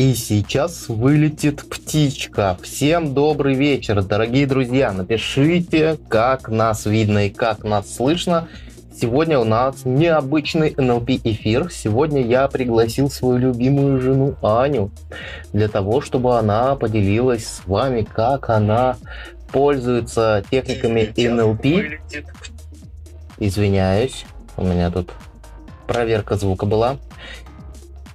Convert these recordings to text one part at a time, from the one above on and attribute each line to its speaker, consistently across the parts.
Speaker 1: И сейчас вылетит птичка. Всем добрый вечер, дорогие друзья. Напишите, как нас видно и как нас слышно. Сегодня у нас необычный NLP эфир. Сегодня я пригласил свою любимую жену Аню для того, чтобы она поделилась с вами, как она пользуется техниками NLP. Извиняюсь, у меня тут проверка звука была.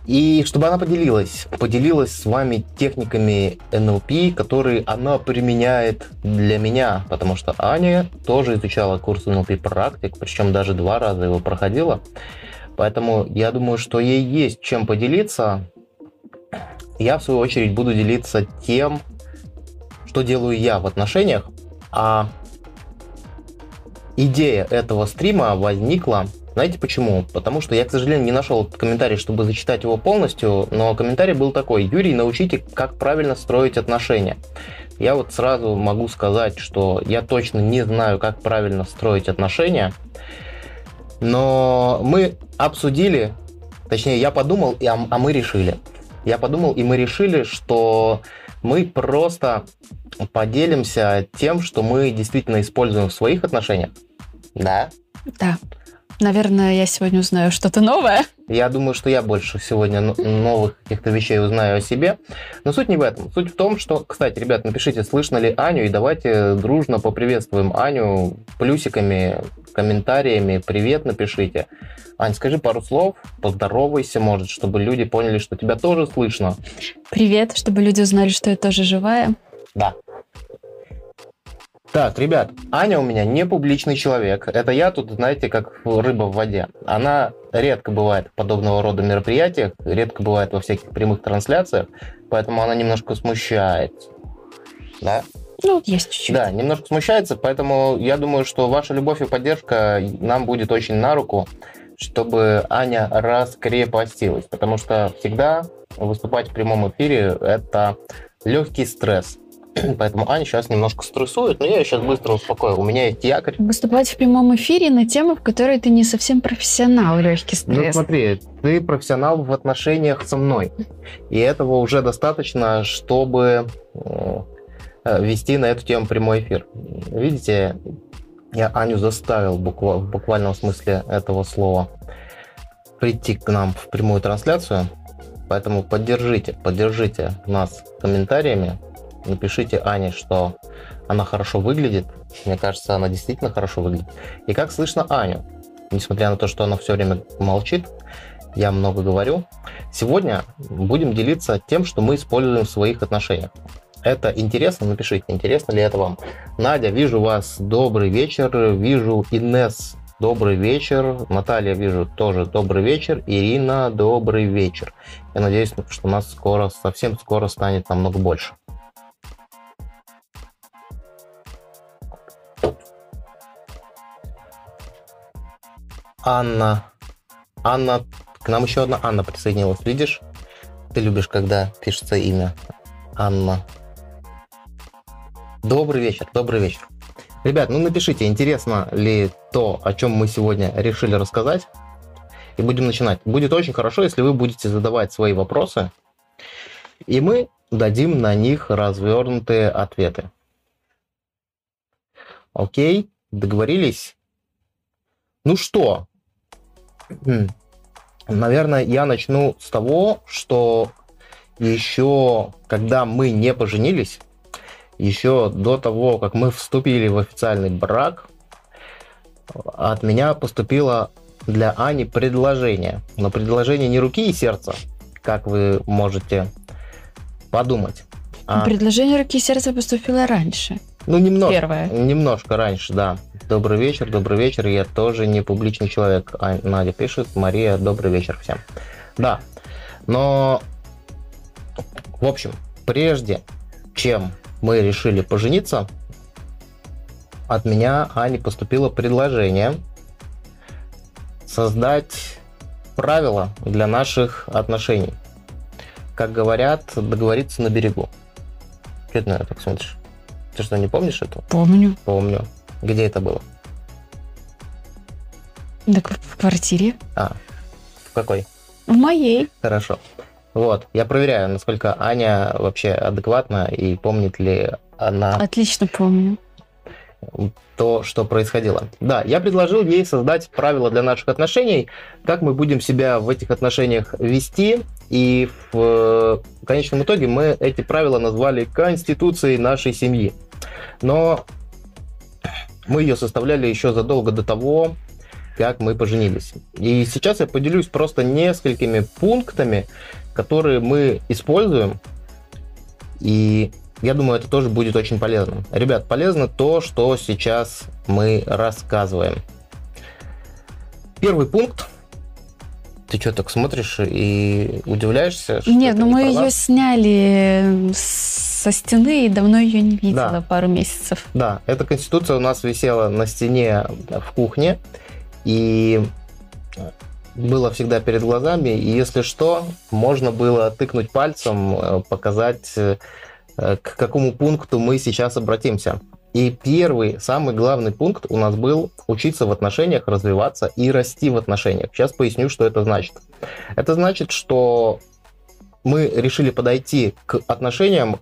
Speaker 1: И чтобы она поделилась, поделилась с вами техниками NLP, которые она применяет для меня, потому что Аня тоже изучала курс NLP практик, причем даже два раза его проходила. Поэтому я думаю, что ей есть чем поделиться. Я, в свою очередь, буду делиться тем, что делаю я в отношениях. А идея этого стрима возникла знаете почему? Потому что я, к сожалению, не нашел комментарий, чтобы зачитать его полностью, но комментарий был такой. Юрий, научите, как правильно строить отношения. Я вот сразу могу сказать, что я точно не знаю, как правильно строить отношения, но мы обсудили, точнее, я подумал, а, а мы решили. Я подумал, и мы решили, что мы просто поделимся тем, что мы действительно используем в своих отношениях. Да?
Speaker 2: Да. Наверное, я сегодня узнаю что-то новое.
Speaker 1: Я думаю, что я больше сегодня новых каких-то вещей узнаю о себе. Но суть не в этом. Суть в том, что, кстати, ребят, напишите, слышно ли Аню, и давайте дружно поприветствуем Аню плюсиками, комментариями. Привет напишите. Ань, скажи пару слов, поздоровайся, может, чтобы люди поняли, что тебя тоже слышно.
Speaker 2: Привет, чтобы люди узнали, что я тоже живая.
Speaker 1: Да. Так, ребят, Аня у меня не публичный человек. Это я тут, знаете, как рыба в воде. Она редко бывает в подобного рода мероприятиях, редко бывает во всяких прямых трансляциях, поэтому она немножко смущается. Да?
Speaker 2: Ну, есть чуть-чуть.
Speaker 1: Да, немножко смущается, поэтому я думаю, что ваша любовь и поддержка нам будет очень на руку, чтобы Аня раскрепостилась, потому что всегда выступать в прямом эфире – это легкий стресс – Поэтому Аня сейчас немножко стрессует, но я ее сейчас быстро успокою. У меня есть якорь.
Speaker 2: Выступать в прямом эфире на тему, в которой ты не совсем профессионал, легкий ну, стресс.
Speaker 1: Ну смотри, ты профессионал в отношениях со мной. И этого уже достаточно, чтобы э, вести на эту тему прямой эфир. Видите, я Аню заставил буква, в буквальном смысле этого слова прийти к нам в прямую трансляцию. Поэтому поддержите, поддержите нас комментариями, напишите Ане, что она хорошо выглядит. Мне кажется, она действительно хорошо выглядит. И как слышно Аню, несмотря на то, что она все время молчит, я много говорю. Сегодня будем делиться тем, что мы используем в своих отношениях. Это интересно? Напишите, интересно ли это вам. Надя, вижу вас. Добрый вечер. Вижу Инес. Добрый вечер. Наталья, вижу тоже добрый вечер. Ирина, добрый вечер. Я надеюсь, что нас скоро, совсем скоро станет намного больше. Анна. Анна, к нам еще одна Анна присоединилась. Видишь? Ты любишь, когда пишется имя. Анна. Добрый вечер, добрый вечер. Ребят, ну напишите, интересно ли то, о чем мы сегодня решили рассказать. И будем начинать. Будет очень хорошо, если вы будете задавать свои вопросы, и мы дадим на них развернутые ответы. Окей, договорились? Ну что, Наверное, я начну с того, что еще когда мы не поженились, еще до того, как мы вступили в официальный брак, от меня поступило для Ани предложение. Но предложение не руки и сердца, как вы можете подумать.
Speaker 2: А... Предложение руки и сердца поступило раньше.
Speaker 1: Ну, немножко. Первое. Немножко раньше, да. Добрый вечер, добрый вечер. Я тоже не публичный человек. А Надя пишет. Мария, добрый вечер всем. Да. Но, в общем, прежде чем мы решили пожениться, от меня, Ани, поступило предложение создать правила для наших отношений. Как говорят, договориться на берегу. Что ты на это так смотришь? Ты что, не помнишь это?
Speaker 2: Помню.
Speaker 1: Помню. Где это было?
Speaker 2: Так в квартире.
Speaker 1: А, в какой?
Speaker 2: В моей.
Speaker 1: Хорошо. Вот, я проверяю, насколько Аня вообще адекватна и помнит ли она
Speaker 2: Отлично помню.
Speaker 1: то, что происходило. Да, я предложил ей создать правила для наших отношений, как мы будем себя в этих отношениях вести, и в э, конечном итоге мы эти правила назвали конституцией нашей семьи. Но мы ее составляли еще задолго до того, как мы поженились. И сейчас я поделюсь просто несколькими пунктами, которые мы используем, и я думаю, это тоже будет очень полезно. Ребят, полезно то, что сейчас мы рассказываем. Первый пункт. Ты что, так смотришь и удивляешься? Что
Speaker 2: Нет, ну
Speaker 1: не
Speaker 2: мы ее сняли со стены и давно ее не видела,
Speaker 1: Да.
Speaker 2: пару месяцев.
Speaker 1: Да, эта конституция у нас висела на стене в кухне, и было всегда перед глазами, и если что, можно было тыкнуть пальцем, э, показать, э, к какому пункту мы сейчас обратимся. И первый, самый главный пункт у нас был учиться в отношениях, развиваться и расти в отношениях. Сейчас поясню, что это значит. Это значит, что мы решили подойти к отношениям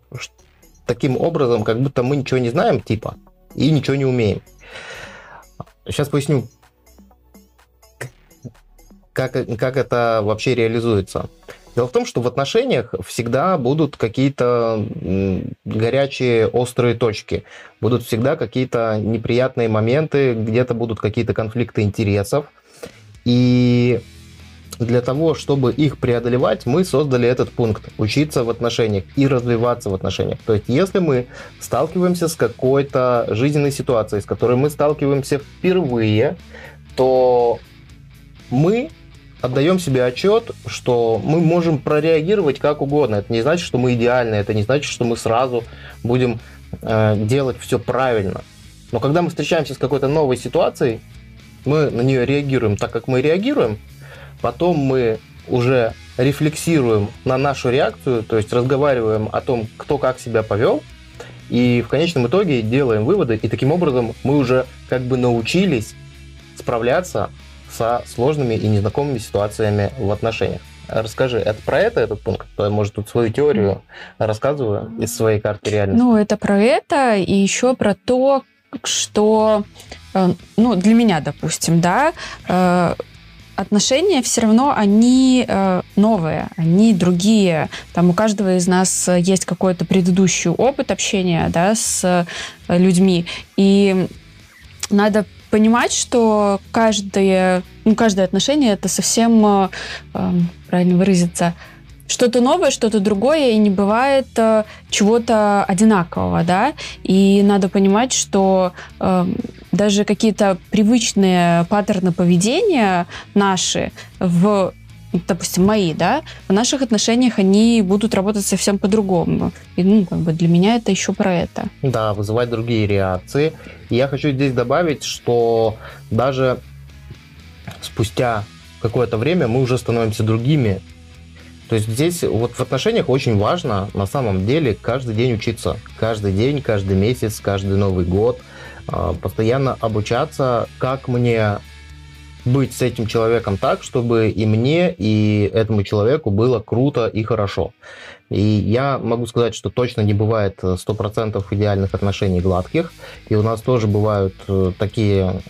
Speaker 1: таким образом, как будто мы ничего не знаем, типа, и ничего не умеем. Сейчас поясню, как, как это вообще реализуется. Дело в том, что в отношениях всегда будут какие-то горячие, острые точки. Будут всегда какие-то неприятные моменты, где-то будут какие-то конфликты интересов. И для того, чтобы их преодолевать, мы создали этот пункт – учиться в отношениях и развиваться в отношениях. То есть, если мы сталкиваемся с какой-то жизненной ситуацией, с которой мы сталкиваемся впервые, то мы отдаем себе отчет, что мы можем прореагировать как угодно. Это не значит, что мы идеальны, это не значит, что мы сразу будем э, делать все правильно. Но когда мы встречаемся с какой-то новой ситуацией, мы на нее реагируем так, как мы реагируем, потом мы уже рефлексируем на нашу реакцию, то есть разговариваем о том, кто как себя повел, и в конечном итоге делаем выводы, и таким образом мы уже как бы научились справляться со сложными и незнакомыми ситуациями в отношениях. Расскажи, это про это этот пункт? Я, может, тут свою теорию рассказываю из своей карты реальности.
Speaker 2: Ну, это про это, и еще про то, что, э, ну, для меня, допустим, да, э, отношения все равно, они э, новые, они другие. Там у каждого из нас есть какой-то предыдущий опыт общения, да, с людьми, и надо понимать, что каждое, ну, каждое отношение это совсем, э, э, правильно выразиться, что-то новое, что-то другое, и не бывает э, чего-то одинакового, да, и надо понимать, что э, даже какие-то привычные паттерны поведения наши в допустим, мои, да, в наших отношениях они будут работать совсем по-другому. И, ну, как бы для меня это еще про это.
Speaker 1: Да, вызывать другие реакции. И я хочу здесь добавить, что даже спустя какое-то время мы уже становимся другими. То есть здесь вот в отношениях очень важно на самом деле каждый день учиться. Каждый день, каждый месяц, каждый Новый год. э, Постоянно обучаться, как мне быть с этим человеком так, чтобы и мне, и этому человеку было круто и хорошо. И я могу сказать, что точно не бывает э, 100% идеальных отношений гладких. И у нас тоже бывают э, такие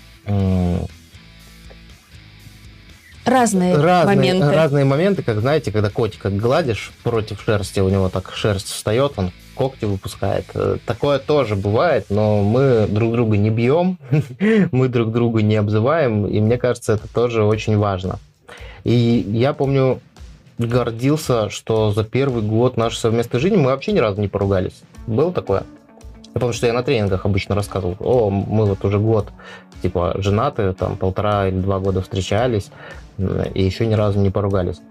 Speaker 2: Разные,
Speaker 1: разные,
Speaker 2: моменты.
Speaker 1: разные моменты, как знаете, когда котика гладишь против шерсти, у него так шерсть встает, он когти выпускает. Э, Такое тоже бывает, но мы друг друга не бьем, мы друг друга не обзываем, и мне кажется, это тоже очень важно. И я помню, гордился, что за первый год нашей совместной жизни мы вообще ни разу не поругались. Было такое? Помню, что я на тренингах обычно рассказывал, о, мы вот уже год, типа, женаты, там, полтора или два года встречались, и еще ни разу не поругались.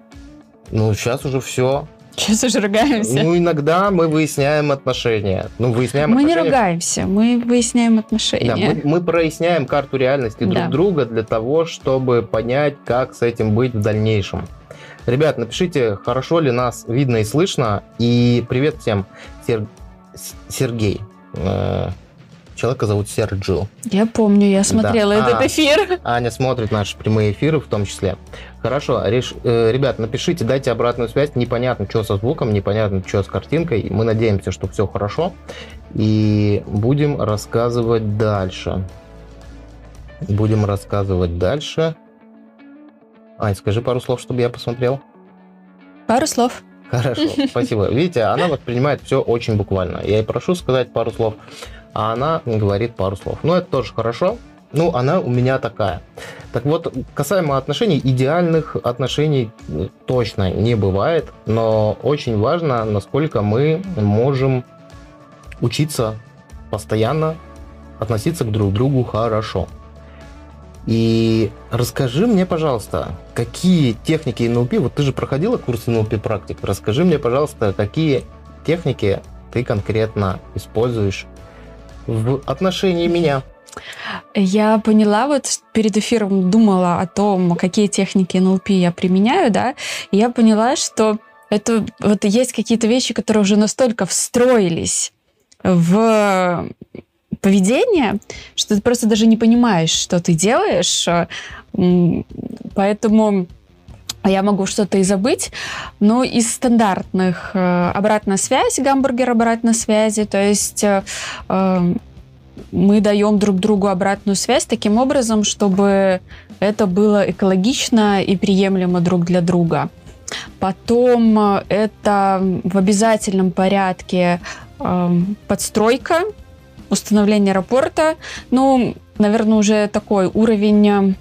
Speaker 1: Ну, сейчас уже все.
Speaker 2: Сейчас уже ругаемся.
Speaker 1: Ну, иногда мы выясняем отношения. Ну, выясняем
Speaker 2: мы не
Speaker 1: отношения.
Speaker 2: ругаемся, мы выясняем отношения.
Speaker 1: Да, мы, мы проясняем карту реальности друг
Speaker 2: Да.
Speaker 1: друга для того, чтобы понять, как с этим быть в дальнейшем. Ребят, напишите, хорошо ли нас видно и слышно. И привет всем, Сер- Сергей. Человека зовут Серджио.
Speaker 2: Я помню, я смотрела да. этот а, эфир.
Speaker 1: Аня смотрит наши прямые эфиры в том числе. Хорошо, реш... э, ребят, напишите, дайте обратную связь. Непонятно, что со звуком, непонятно, что с картинкой. Мы надеемся, что все хорошо. И будем рассказывать дальше. Будем рассказывать дальше. Ань, скажи пару слов, чтобы я посмотрел.
Speaker 2: Пару слов.
Speaker 1: Хорошо, спасибо. Видите, она воспринимает все очень буквально. Я ей прошу сказать пару слов, а она говорит пару слов. Но это тоже хорошо. Ну, она у меня такая. Так вот, касаемо отношений, идеальных отношений точно не бывает, но очень важно, насколько мы можем учиться постоянно относиться к друг другу хорошо. И расскажи мне, пожалуйста, какие техники НЛП, вот ты же проходила курс НЛП практик, расскажи мне, пожалуйста, какие техники ты конкретно используешь в отношении меня.
Speaker 2: Я поняла, вот перед эфиром думала о том, какие техники НЛП я применяю, да, и я поняла, что это вот есть какие-то вещи, которые уже настолько встроились в поведение, что ты просто даже не понимаешь, что ты делаешь. Поэтому я могу что-то и забыть, но из стандартных э, обратная связь, гамбургер обратной связи, то есть э, э, мы даем друг другу обратную связь таким образом, чтобы это было экологично и приемлемо друг для друга. Потом это в обязательном порядке подстройка, установление рапорта. Ну, наверное, уже такой уровень...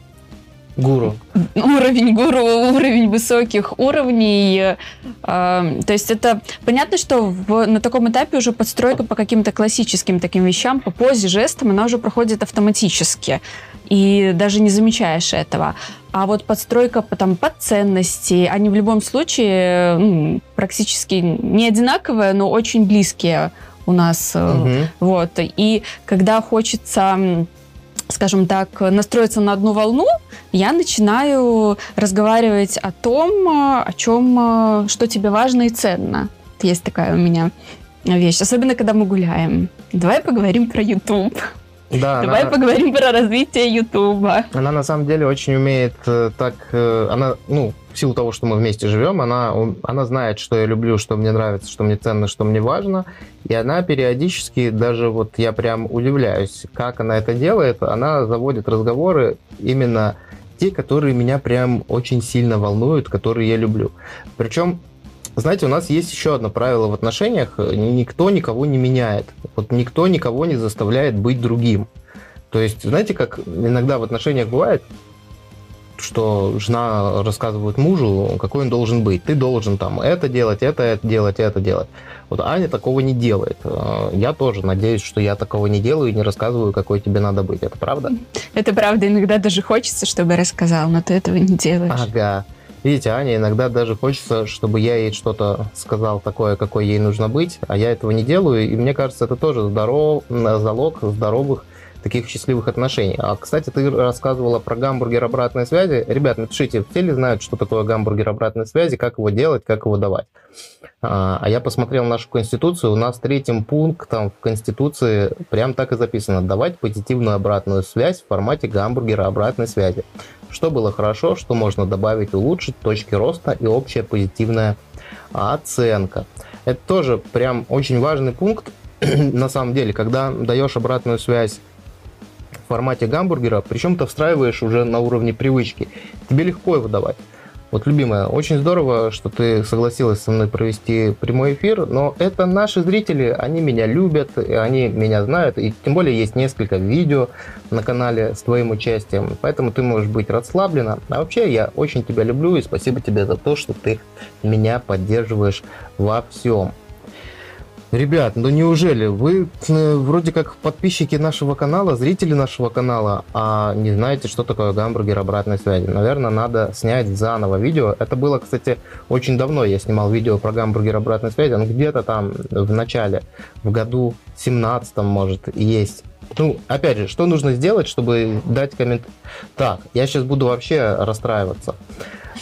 Speaker 1: Гуру.
Speaker 2: Уровень гуру, уровень высоких уровней. Э, то есть это понятно, что в, на таком этапе уже подстройка по каким-то классическим таким вещам, по позе, жестам, она уже проходит автоматически. И даже не замечаешь этого. А вот подстройка там, под ценности, они в любом случае ну, практически не одинаковые, но очень близкие у нас. Угу. Вот. И когда хочется скажем так, настроиться на одну волну, я начинаю разговаривать о том, о чем, что тебе важно и ценно. Есть такая у меня вещь, особенно когда мы гуляем. Давай поговорим про YouTube. Да, Давай она... поговорим про развитие Ютуба.
Speaker 1: Она на самом деле очень умеет э, так, э, она, ну, в силу того, что мы вместе живем, она, она знает, что я люблю, что мне нравится, что мне ценно, что мне важно, и она периодически, даже вот я прям удивляюсь, как она это делает, она заводит разговоры именно те, которые меня прям очень сильно волнуют, которые я люблю. Причем знаете, у нас есть еще одно правило в отношениях. Никто никого не меняет. Вот никто никого не заставляет быть другим. То есть, знаете, как иногда в отношениях бывает, что жена рассказывает мужу, какой он должен быть. Ты должен там это делать, это, это делать, это делать. Вот Аня такого не делает. Я тоже надеюсь, что я такого не делаю и не рассказываю, какой тебе надо быть. Это правда?
Speaker 2: Это правда. Иногда даже хочется, чтобы рассказал, но ты этого не делаешь.
Speaker 1: Ага. Видите, Аня иногда даже хочется, чтобы я ей что-то сказал такое, какой ей нужно быть, а я этого не делаю, и мне кажется, это тоже здоров, залог здоровых таких счастливых отношений. А, кстати, ты рассказывала про гамбургер обратной связи. Ребят, напишите, все ли знают, что такое гамбургер обратной связи, как его делать, как его давать. А, а я посмотрел нашу Конституцию, у нас третьим пунктом в Конституции прям так и записано. Давать позитивную обратную связь в формате гамбургера обратной связи. Что было хорошо, что можно добавить, улучшить, точки роста и общая позитивная оценка. Это тоже прям очень важный пункт, на самом деле, когда даешь обратную связь в формате гамбургера, причем ты встраиваешь уже на уровне привычки. Тебе легко его давать. Вот, любимая, очень здорово, что ты согласилась со мной провести прямой эфир, но это наши зрители, они меня любят, и они меня знают, и тем более есть несколько видео на канале с твоим участием, поэтому ты можешь быть расслаблена. А вообще, я очень тебя люблю, и спасибо тебе за то, что ты меня поддерживаешь во всем. Ребят, ну неужели вы э, вроде как подписчики нашего канала, зрители нашего канала, а не знаете, что такое гамбургер обратной связи? Наверное, надо снять заново видео. Это было, кстати, очень давно я снимал видео про гамбургер обратной связи. Он где-то там в начале, в году 17 может, есть. Ну, опять же, что нужно сделать, чтобы дать коммент? Так, я сейчас буду вообще расстраиваться.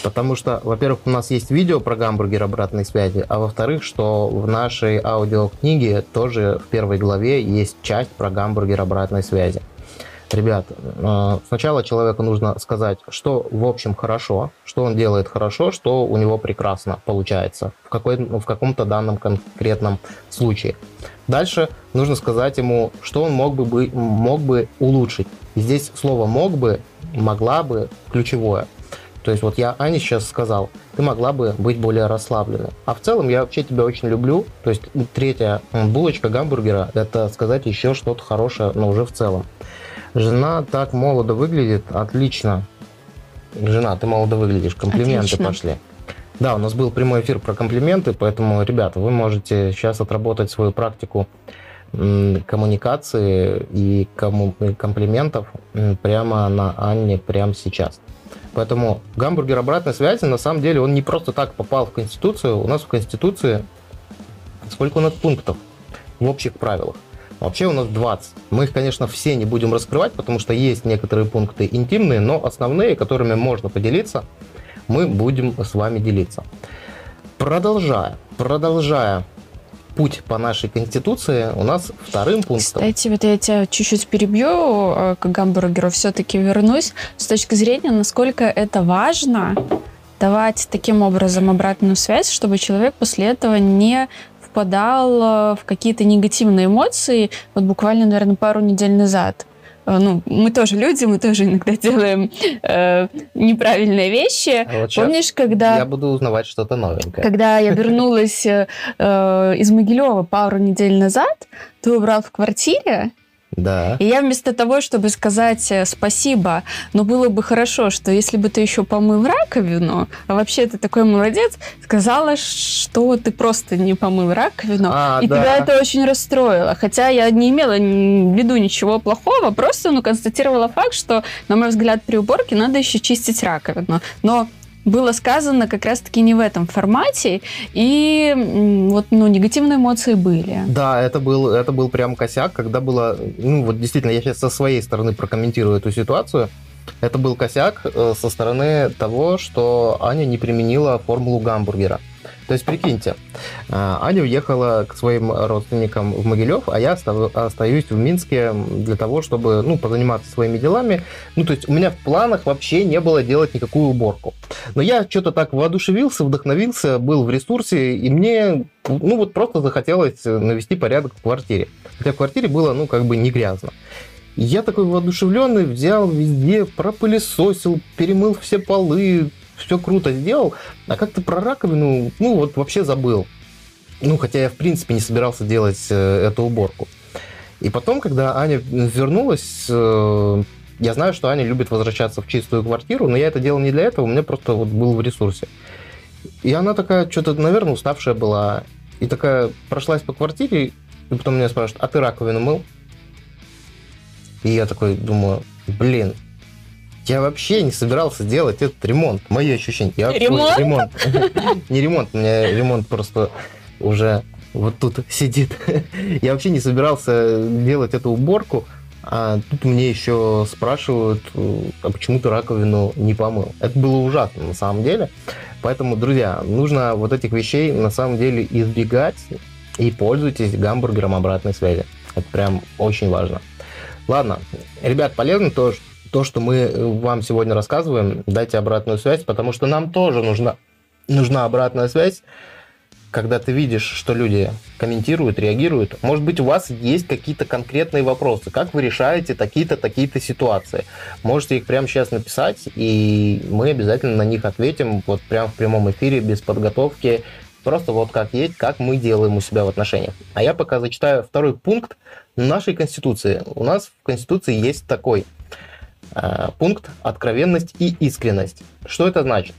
Speaker 1: Потому что, во-первых, у нас есть видео про гамбургер обратной связи, а во-вторых, что в нашей аудиокниге тоже в первой главе есть часть про гамбургер обратной связи. Ребят, э, сначала человеку нужно сказать, что в общем хорошо, что он делает хорошо, что у него прекрасно получается в, какой, в каком-то данном конкретном случае. Дальше нужно сказать ему, что он мог бы, мог бы улучшить. Здесь слово «мог бы», «могла бы» ключевое. То есть вот я Ане сейчас сказал, ты могла бы быть более расслабленной. А в целом я вообще тебя очень люблю. То есть третья булочка гамбургера – это сказать еще что-то хорошее, но уже в целом. Жена так молодо выглядит, отлично. Жена, ты молодо выглядишь, комплименты отлично. пошли. Да, у нас был прямой эфир про комплименты, поэтому, ребята, вы можете сейчас отработать свою практику коммуникации и комплиментов прямо на Анне прямо сейчас. Поэтому гамбургер обратной связи, на самом деле, он не просто так попал в Конституцию. У нас в Конституции сколько у нас пунктов в общих правилах? Вообще у нас 20. Мы их, конечно, все не будем раскрывать, потому что есть некоторые пункты интимные, но основные, которыми можно поделиться, мы будем с вами делиться. Продолжая, продолжая путь по нашей конституции у нас вторым пунктом.
Speaker 2: Кстати, вот я тебя чуть-чуть перебью э, к гамбургеру, все-таки вернусь с точки зрения, насколько это важно давать таким образом обратную связь, чтобы человек после этого не впадал э, в какие-то негативные эмоции. Вот буквально, наверное, пару недель назад ну, мы тоже люди, мы тоже иногда делаем э, неправильные вещи. А вот Помнишь, когда...
Speaker 1: Я буду узнавать что-то новенькое.
Speaker 2: Когда я вернулась э, из Могилева пару недель назад, ты убрал в квартире,
Speaker 1: да.
Speaker 2: И я вместо того, чтобы сказать э, спасибо, но было бы хорошо, что если бы ты еще помыл раковину, а вообще ты такой молодец, сказала, что ты просто не помыл раковину, а, и да. тебя это очень расстроило. Хотя я не имела в виду ничего плохого, просто ну, констатировала факт, что, на мой взгляд, при уборке надо еще чистить раковину. Но было сказано как раз-таки не в этом формате, и вот, ну, негативные эмоции были.
Speaker 1: Да, это был, это был прям косяк, когда было, ну, вот действительно, я сейчас со своей стороны прокомментирую эту ситуацию. Это был косяк э, со стороны того, что Аня не применила формулу гамбургера. То есть, прикиньте, э, Аня уехала к своим родственникам в Могилев, а я остаюсь в Минске для того, чтобы, ну, позаниматься своими делами. Ну, то есть, у меня в планах вообще не было делать никакую уборку. Но я что-то так воодушевился, вдохновился, был в ресурсе, и мне, ну, вот просто захотелось навести порядок в квартире. Хотя в квартире было, ну, как бы не грязно. Я такой воодушевленный взял везде, пропылесосил, перемыл все полы, все круто сделал, а как-то про раковину, ну вот вообще забыл. Ну, хотя я в принципе не собирался делать э, эту уборку. И потом, когда Аня вернулась, э, я знаю, что Аня любит возвращаться в чистую квартиру, но я это делал не для этого, у меня просто вот был в ресурсе. И она такая, что-то, наверное, уставшая была. И такая прошлась по квартире, и потом меня спрашивают, а ты раковину мыл? И я такой думаю, блин, я вообще не собирался делать этот ремонт. Мои ощущения. Я,
Speaker 2: ремонт?
Speaker 1: ремонт. Не ремонт, у меня ремонт просто уже вот тут сидит. Я вообще не собирался делать эту уборку, а тут мне еще спрашивают, а почему ты раковину не помыл. Это было ужасно на самом деле. Поэтому, друзья, нужно вот этих вещей на самом деле избегать и пользуйтесь гамбургером обратной связи. Это прям очень важно. Ладно, ребят, полезно то, то, что мы э, вам сегодня рассказываем. Дайте обратную связь, потому что нам тоже нужна, нужна обратная связь, когда ты видишь, что люди комментируют, реагируют. Может быть, у вас есть какие-то конкретные вопросы, как вы решаете такие-то, такие-то ситуации. Можете их прямо сейчас написать, и мы обязательно на них ответим вот прямо в прямом эфире, без подготовки, просто вот как есть, как мы делаем у себя в отношениях. А я пока зачитаю второй пункт нашей Конституции. У нас в Конституции есть такой пункт «Откровенность и искренность». Что это значит?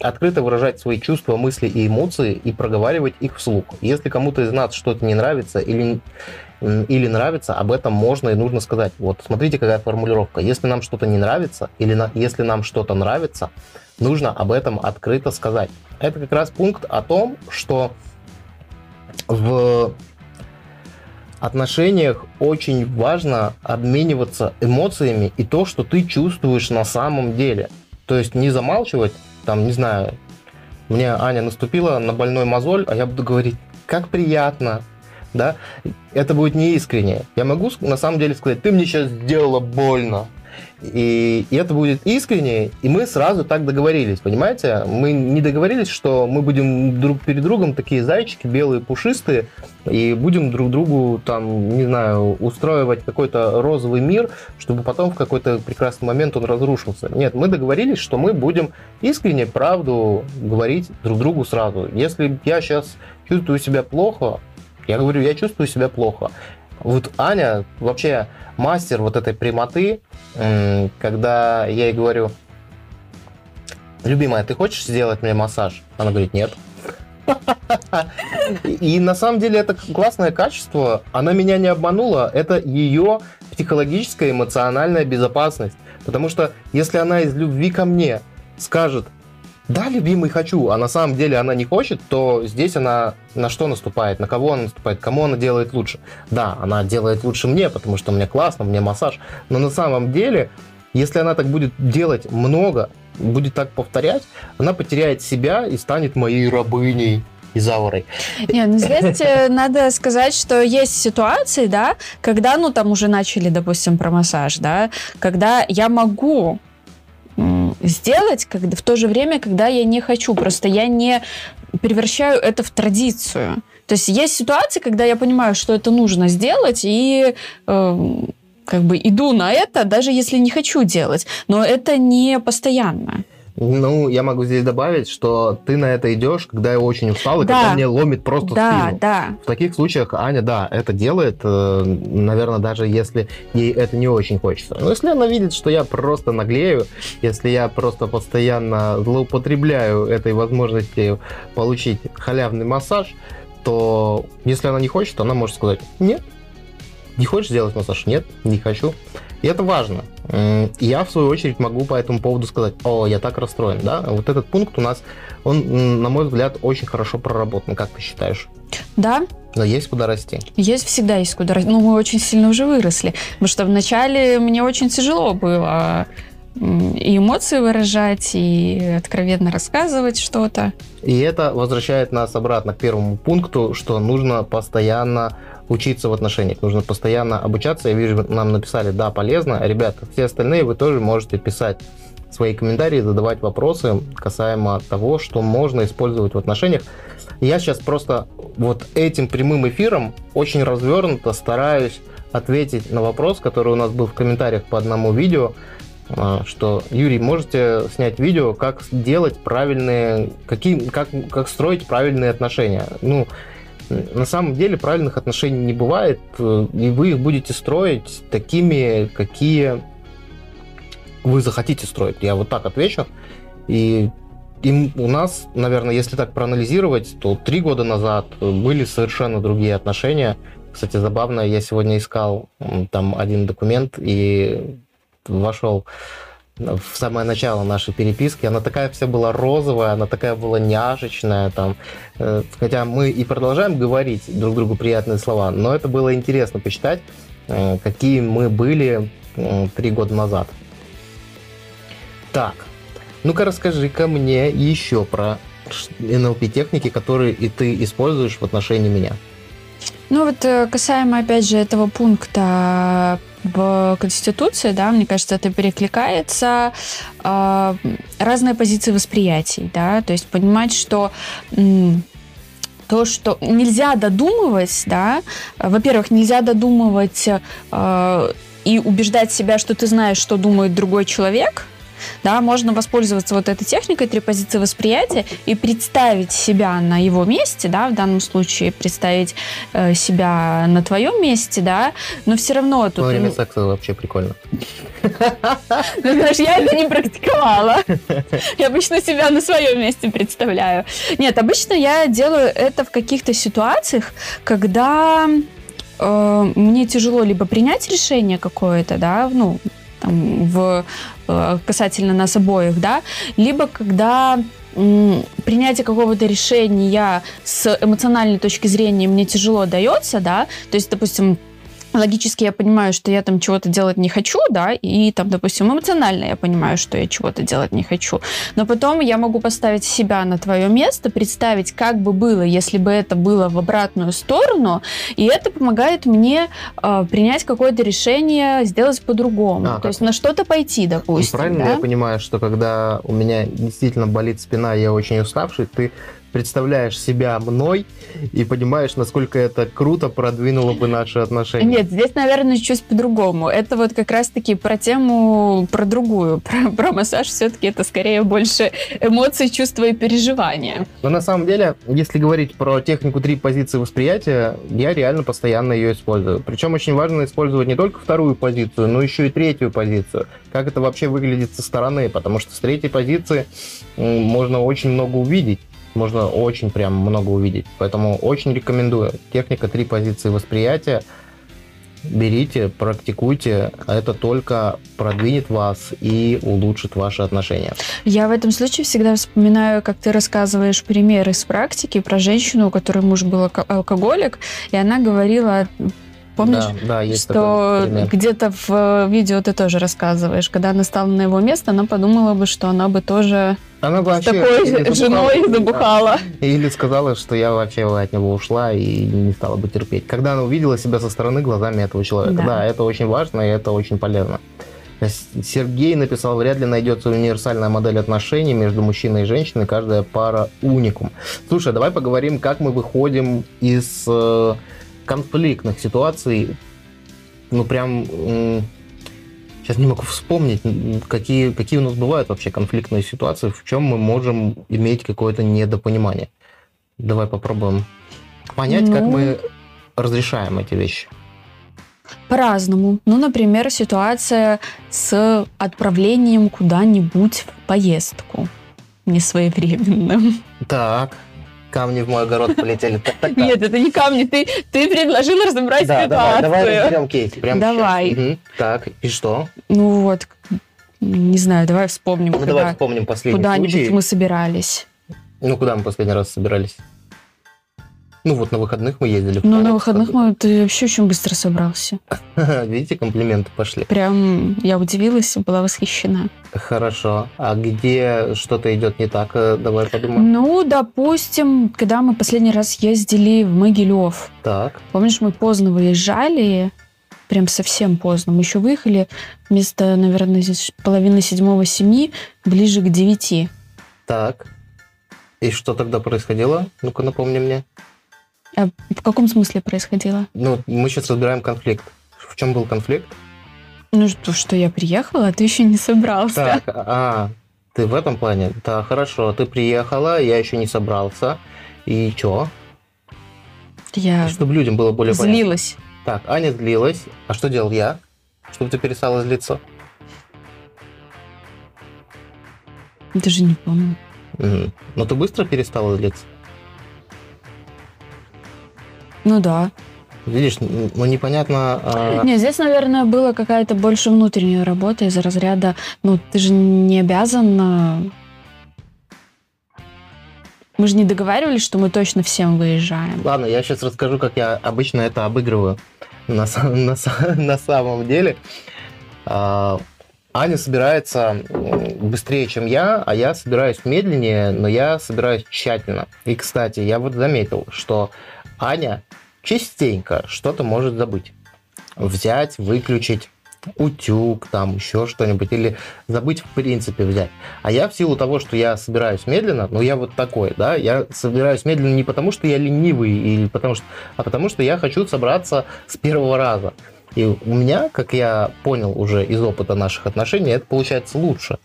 Speaker 1: Открыто выражать свои чувства, мысли и эмоции и проговаривать их вслух. Если кому-то из нас что-то не нравится или, или нравится, об этом можно и нужно сказать. Вот смотрите, какая формулировка. Если нам что-то не нравится или на, если нам что-то нравится, нужно об этом открыто сказать. Это как раз пункт о том, что в отношениях очень важно обмениваться эмоциями и то, что ты чувствуешь на самом деле. То есть не замалчивать там, не знаю, мне Аня наступила на больной мозоль, а я буду говорить, как приятно, да, это будет неискренне. Я могу на самом деле сказать, ты мне сейчас сделала больно, и, это будет искренне, и мы сразу так договорились, понимаете? Мы не договорились, что мы будем друг перед другом такие зайчики белые, пушистые, и будем друг другу там, не знаю, устраивать какой-то розовый мир, чтобы потом в какой-то прекрасный момент он разрушился. Нет, мы договорились, что мы будем искренне правду говорить друг другу сразу. Если я сейчас чувствую себя плохо, я говорю, я чувствую себя плохо. Вот Аня вообще мастер вот этой прямоты, когда я ей говорю, любимая, ты хочешь сделать мне массаж? Она говорит, нет. И на самом деле это классное качество. Она меня не обманула. Это ее психологическая, эмоциональная безопасность. Потому что если она из любви ко мне скажет, да, любимый, хочу, а на самом деле она не хочет, то здесь она на что наступает, на кого она наступает, кому она делает лучше. Да, она делает лучше мне, потому что мне классно, мне массаж, но на самом деле, если она так будет делать много, будет так повторять, она потеряет себя и станет моей рабыней. Изаурой.
Speaker 2: Не, ну здесь э, надо сказать, что есть ситуации, да, когда, ну, там уже начали, допустим, про массаж, да, когда я могу сделать когда, в то же время, когда я не хочу. Просто я не превращаю это в традицию. То есть есть ситуации, когда я понимаю, что это нужно сделать, и э, как бы иду на это, даже если не хочу делать. Но это не постоянно.
Speaker 1: Ну, я могу здесь добавить, что ты на это идешь, когда я очень устал, и да. когда мне ломит просто
Speaker 2: да,
Speaker 1: спину.
Speaker 2: Да.
Speaker 1: В таких случаях Аня, да, это делает, э, наверное, даже если ей это не очень хочется. Но если она видит, что я просто наглею, если я просто постоянно злоупотребляю этой возможностью получить халявный массаж, то если она не хочет, она может сказать, нет, не хочешь сделать массаж? Нет, не хочу. И это важно. Я, в свою очередь, могу по этому поводу сказать, о, я так расстроен, да? Вот этот пункт у нас, он, на мой взгляд, очень хорошо проработан. Как ты считаешь?
Speaker 2: Да,
Speaker 1: но есть куда расти.
Speaker 2: Есть всегда есть куда расти. Ну, мы очень сильно уже выросли. Потому что вначале мне очень тяжело было и эмоции выражать, и откровенно рассказывать что-то.
Speaker 1: И это возвращает нас обратно к первому пункту, что нужно постоянно учиться в отношениях, нужно постоянно обучаться. Я вижу, нам написали, да, полезно. Ребята, все остальные вы тоже можете писать свои комментарии, задавать вопросы касаемо того, что можно использовать в отношениях. Я сейчас просто вот этим прямым эфиром очень развернуто стараюсь ответить на вопрос, который у нас был в комментариях по одному видео, а, что Юрий, можете снять видео, как делать правильные, какие, как, как строить правильные отношения. Ну, на самом деле правильных отношений не бывает, э, и вы их будете строить такими, какие вы захотите строить. Я вот так отвечу. И им у нас, наверное, если так проанализировать, то три года назад были совершенно другие отношения. Кстати, забавно, я сегодня искал там один документ и вошел в самое начало нашей переписки, она такая вся была розовая, она такая была няшечная, там, э, хотя мы и продолжаем говорить друг другу приятные слова, но это было интересно почитать, э, какие мы были э, три года назад. Так, ну-ка расскажи-ка мне еще про NLP-техники, которые и ты используешь в отношении меня.
Speaker 2: Ну вот касаемо, опять же, этого пункта в Конституции, да, мне кажется, это перекликается э, разные позиции восприятий, да, то есть понимать, что то, что нельзя додумывать, да, во-первых, нельзя додумывать э, и убеждать себя, что ты знаешь, что думает другой человек, да, можно воспользоваться вот этой техникой три позиции восприятия и представить себя на его месте, да, в данном случае представить э, себя на твоем месте, да, но все равно тут...
Speaker 1: Во время секса вообще прикольно.
Speaker 2: Ну, знаешь, я это не практиковала. Я обычно себя на своем месте представляю. Нет, обычно я делаю это в каких-то ситуациях, когда э, мне тяжело либо принять решение какое-то, да, ну, там, в, э, касательно нас обоих, да, либо когда принятие какого-то решения с эмоциональной точки зрения мне тяжело дается, да, то есть, допустим, логически я понимаю, что я там чего-то делать не хочу, да, и там, допустим, эмоционально я понимаю, что я чего-то делать не хочу. Но потом я могу поставить себя на твое место, представить, как бы было, если бы это было в обратную сторону, и это помогает мне э, принять какое-то решение, сделать по-другому. А, То есть на что-то пойти, допустим.
Speaker 1: Правильно
Speaker 2: да?
Speaker 1: я понимаю, что когда у меня действительно болит спина, я очень уставший, ты представляешь себя мной и понимаешь, насколько это круто продвинуло бы наши отношения.
Speaker 2: Нет, здесь, наверное, чуть по-другому. Это вот как раз-таки про тему, про другую. Про, про массаж все-таки это скорее больше эмоций, чувства и переживания.
Speaker 1: Но на самом деле, если говорить про технику три позиции восприятия, я реально постоянно ее использую. Причем очень важно использовать не только вторую позицию, но еще и третью позицию. Как это вообще выглядит со стороны, потому что с третьей позиции можно очень много увидеть можно очень прям много увидеть. Поэтому очень рекомендую. Техника три позиции восприятия. Берите, практикуйте. Это только продвинет вас и улучшит ваши отношения.
Speaker 2: Я в этом случае всегда вспоминаю, как ты рассказываешь примеры из практики про женщину, у которой муж был алкоголик, и она говорила Помнишь, да, да, есть что где-то в э, видео ты тоже рассказываешь, когда она стала на его место, она подумала бы, что она бы тоже она бы с такой женой забухала.
Speaker 1: Или сказала, что я вообще от него ушла и не стала бы терпеть. Когда она увидела себя со стороны глазами этого человека. Да, да это очень важно и это очень полезно. Сергей написал, вряд ли найдется универсальная модель отношений между мужчиной и женщиной, каждая пара уникум. Слушай, давай поговорим, как мы выходим из э, конфликтных ситуаций, ну прям сейчас не могу вспомнить, какие, какие у нас бывают вообще конфликтные ситуации, в чем мы можем иметь какое-то недопонимание. Давай попробуем понять, ну, как мы разрешаем эти вещи.
Speaker 2: По-разному. Ну, например, ситуация с отправлением куда-нибудь в поездку несвоевременным.
Speaker 1: Так камни в мой огород полетели.
Speaker 2: Нет, это не камни, ты, ты предложил разобрать да, ситуацию.
Speaker 1: Давай, давай разберем кейс. Прямо
Speaker 2: давай. Угу.
Speaker 1: Так, и что?
Speaker 2: Ну вот, не знаю, давай вспомним. Ну,
Speaker 1: давай вспомним последний
Speaker 2: Куда-нибудь мы собирались.
Speaker 1: Ну, куда мы последний раз собирались? Ну вот на выходных мы ездили.
Speaker 2: Ну на выходных мы ты вообще очень быстро собрался.
Speaker 1: Видите, комплименты пошли.
Speaker 2: Прям я удивилась, была восхищена.
Speaker 1: Хорошо. А где что-то идет не так? Э, давай подумаем.
Speaker 2: Ну, допустим, когда мы последний раз ездили в Могилев.
Speaker 1: Так.
Speaker 2: Помнишь, мы поздно выезжали, прям совсем поздно. Мы еще выехали вместо, наверное, половины седьмого семи, ближе к девяти.
Speaker 1: Так. И что тогда происходило? Ну-ка напомни мне.
Speaker 2: А в каком смысле происходило?
Speaker 1: Ну, мы сейчас разбираем конфликт. В чем был конфликт?
Speaker 2: Ну, что, что я приехала, а ты еще не собрался.
Speaker 1: Так, а, ты в этом плане? Да, хорошо, ты приехала, я еще не собрался. И что?
Speaker 2: Я
Speaker 1: Чтобы людям было более
Speaker 2: злилась.
Speaker 1: понятно. Так, Аня злилась. А что делал я? Чтобы ты перестала злиться?
Speaker 2: Даже не помню.
Speaker 1: Угу. Но ты быстро перестала злиться?
Speaker 2: Ну да.
Speaker 1: Видишь, ну непонятно...
Speaker 2: А... Нет, здесь, наверное, была какая-то больше внутренняя работа из разряда, ну, ты же не обязан... Мы же не договаривались, что мы точно всем выезжаем.
Speaker 1: Ладно, я сейчас расскажу, как я обычно это обыгрываю на, на, на самом деле. А, Аня собирается быстрее, чем я, а я собираюсь медленнее, но я собираюсь тщательно. И, кстати, я вот заметил, что Аня частенько что-то может забыть. Взять, выключить, утюг, там еще что-нибудь, или забыть в принципе взять. А я в силу того, что я собираюсь медленно, ну я вот такой, да, я собираюсь медленно не потому, что я ленивый, или потому что, а потому что я хочу собраться с первого раза. И у меня, как я понял уже из опыта наших отношений, это получается лучше.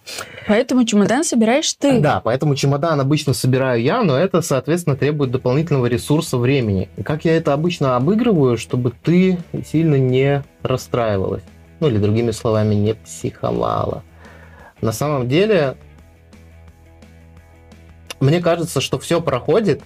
Speaker 2: Поэтому чемодан собираешь ты.
Speaker 1: Да, поэтому чемодан обычно собираю я, но это, соответственно, требует дополнительного ресурса времени. И как я это обычно обыгрываю, чтобы ты сильно не расстраивалась. Ну или другими словами, не психовала. На самом деле, мне кажется, что все проходит.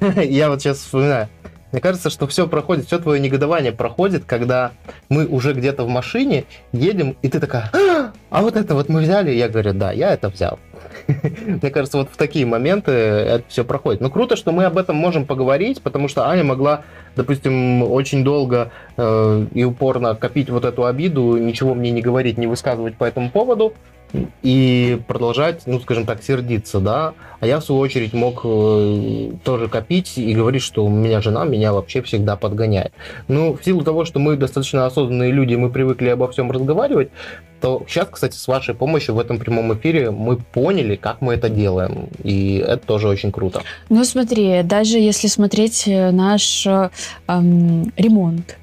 Speaker 1: Я вот сейчас вспоминаю. Мне кажется, что все проходит, все твое негодование проходит, когда мы уже где то в машине едем, и ты такая, а, а вот это вот мы взяли? Я говорю, да, я это взял. Мне кажется, вот в такие моменты это все проходит. Но круто, что мы об этом можем поговорить, потому что Аня могла, допустим, очень долго э, и упорно копить вот эту обиду, ничего мне не говорить, не высказывать по этому поводу и продолжать, ну, скажем так, сердиться, да. А я, в свою очередь, мог э, тоже копить и говорить, что у меня жена меня вообще всегда подгоняет. Ну, в силу того, что мы достаточно осознанные люди, мы привыкли обо всем разговаривать, то сейчас, кстати, с вашей помощью в этом прямом эфире мы поняли, как мы это делаем. И это тоже очень круто.
Speaker 2: Ну, смотри, даже если смотреть э, наш эм, ремонт.